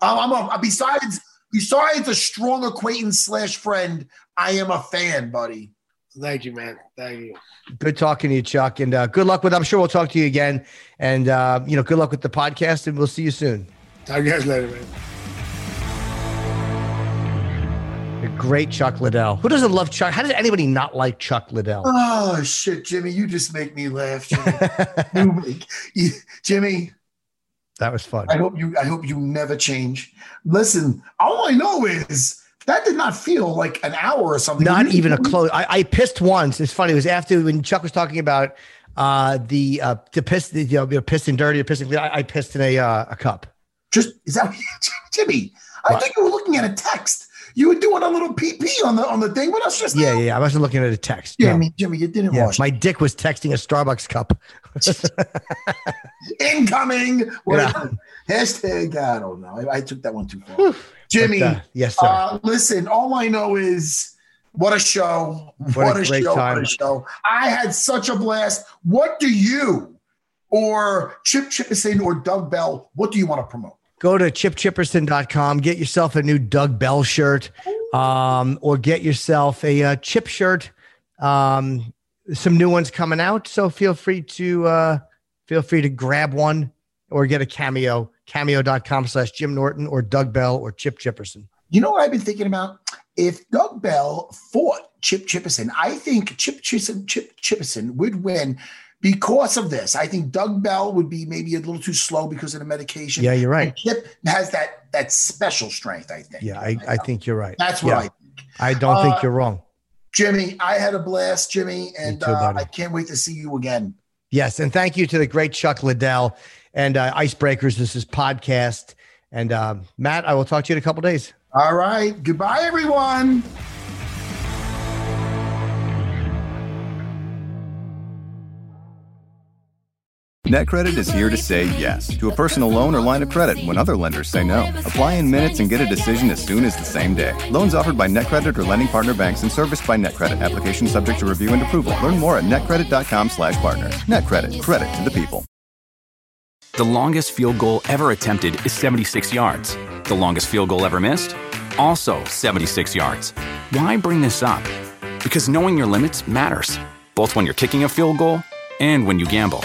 I'm, I'm a, besides besides a strong acquaintance slash friend, I am a fan, buddy. Thank you, man. Thank you. Good talking to you, Chuck, and uh, good luck with. I'm sure we'll talk to you again, and uh, you know, good luck with the podcast, and we'll see you soon. Talk to you guys later, man. The great Chuck Liddell. Who doesn't love Chuck? How does anybody not like Chuck Liddell? Oh shit, Jimmy, you just make me laugh, Jimmy. you, Jimmy, that was fun. I hope you. I hope you never change. Listen, all I know is that did not feel like an hour or something. Not even a close. I, I, pissed once. It's funny. It was after when Chuck was talking about uh, the uh, the piss, the, you know, pissing dirty or pissing. I, I pissed in a uh, a cup. Just is that Jimmy? I think you were looking at a text. You were doing a little PP on the on the thing. What else just yeah, yeah. I wasn't looking at a text. Yeah, no. I mean, Jimmy, you didn't yeah, watch. My dick was texting a Starbucks cup. Incoming. Yeah. Hashtag. I don't know. I, I, took that one too far. Jimmy. But, uh, yes, sir. Uh, listen, all I know is what a show. What, what a, a show. Time. What a show. I had such a blast. What do you or Chip Chipperson or Doug Bell, what do you want to promote? Go to chipchipperson.com, get yourself a new Doug Bell shirt, um, or get yourself a, uh, chip shirt. Um, some new ones coming out, so feel free to uh, feel free to grab one or get a cameo. Cameo.com slash Jim Norton or Doug Bell or Chip Chipperson. You know what I've been thinking about? If Doug Bell fought Chip Chipperson, I think Chip Chip, Chip Chipperson would win because of this. I think Doug Bell would be maybe a little too slow because of the medication. Yeah, you're right. And Chip has that that special strength. I think. Yeah, I, I think you're right. That's what yeah. I think. I don't uh, think you're wrong. Jimmy, I had a blast, Jimmy, and too, uh, I can't wait to see you again. Yes, and thank you to the great Chuck Liddell and uh, Icebreakers. This is podcast, and uh, Matt, I will talk to you in a couple days. All right, goodbye, everyone. NetCredit is here to say yes to a personal loan or line of credit when other lenders say no. Apply in minutes and get a decision as soon as the same day. Loans offered by NetCredit or lending partner banks and serviced by NetCredit. Application subject to review and approval. Learn more at netcredit.com/partner. NetCredit. Credit to the people. The longest field goal ever attempted is 76 yards. The longest field goal ever missed, also 76 yards. Why bring this up? Because knowing your limits matters, both when you're kicking a field goal and when you gamble.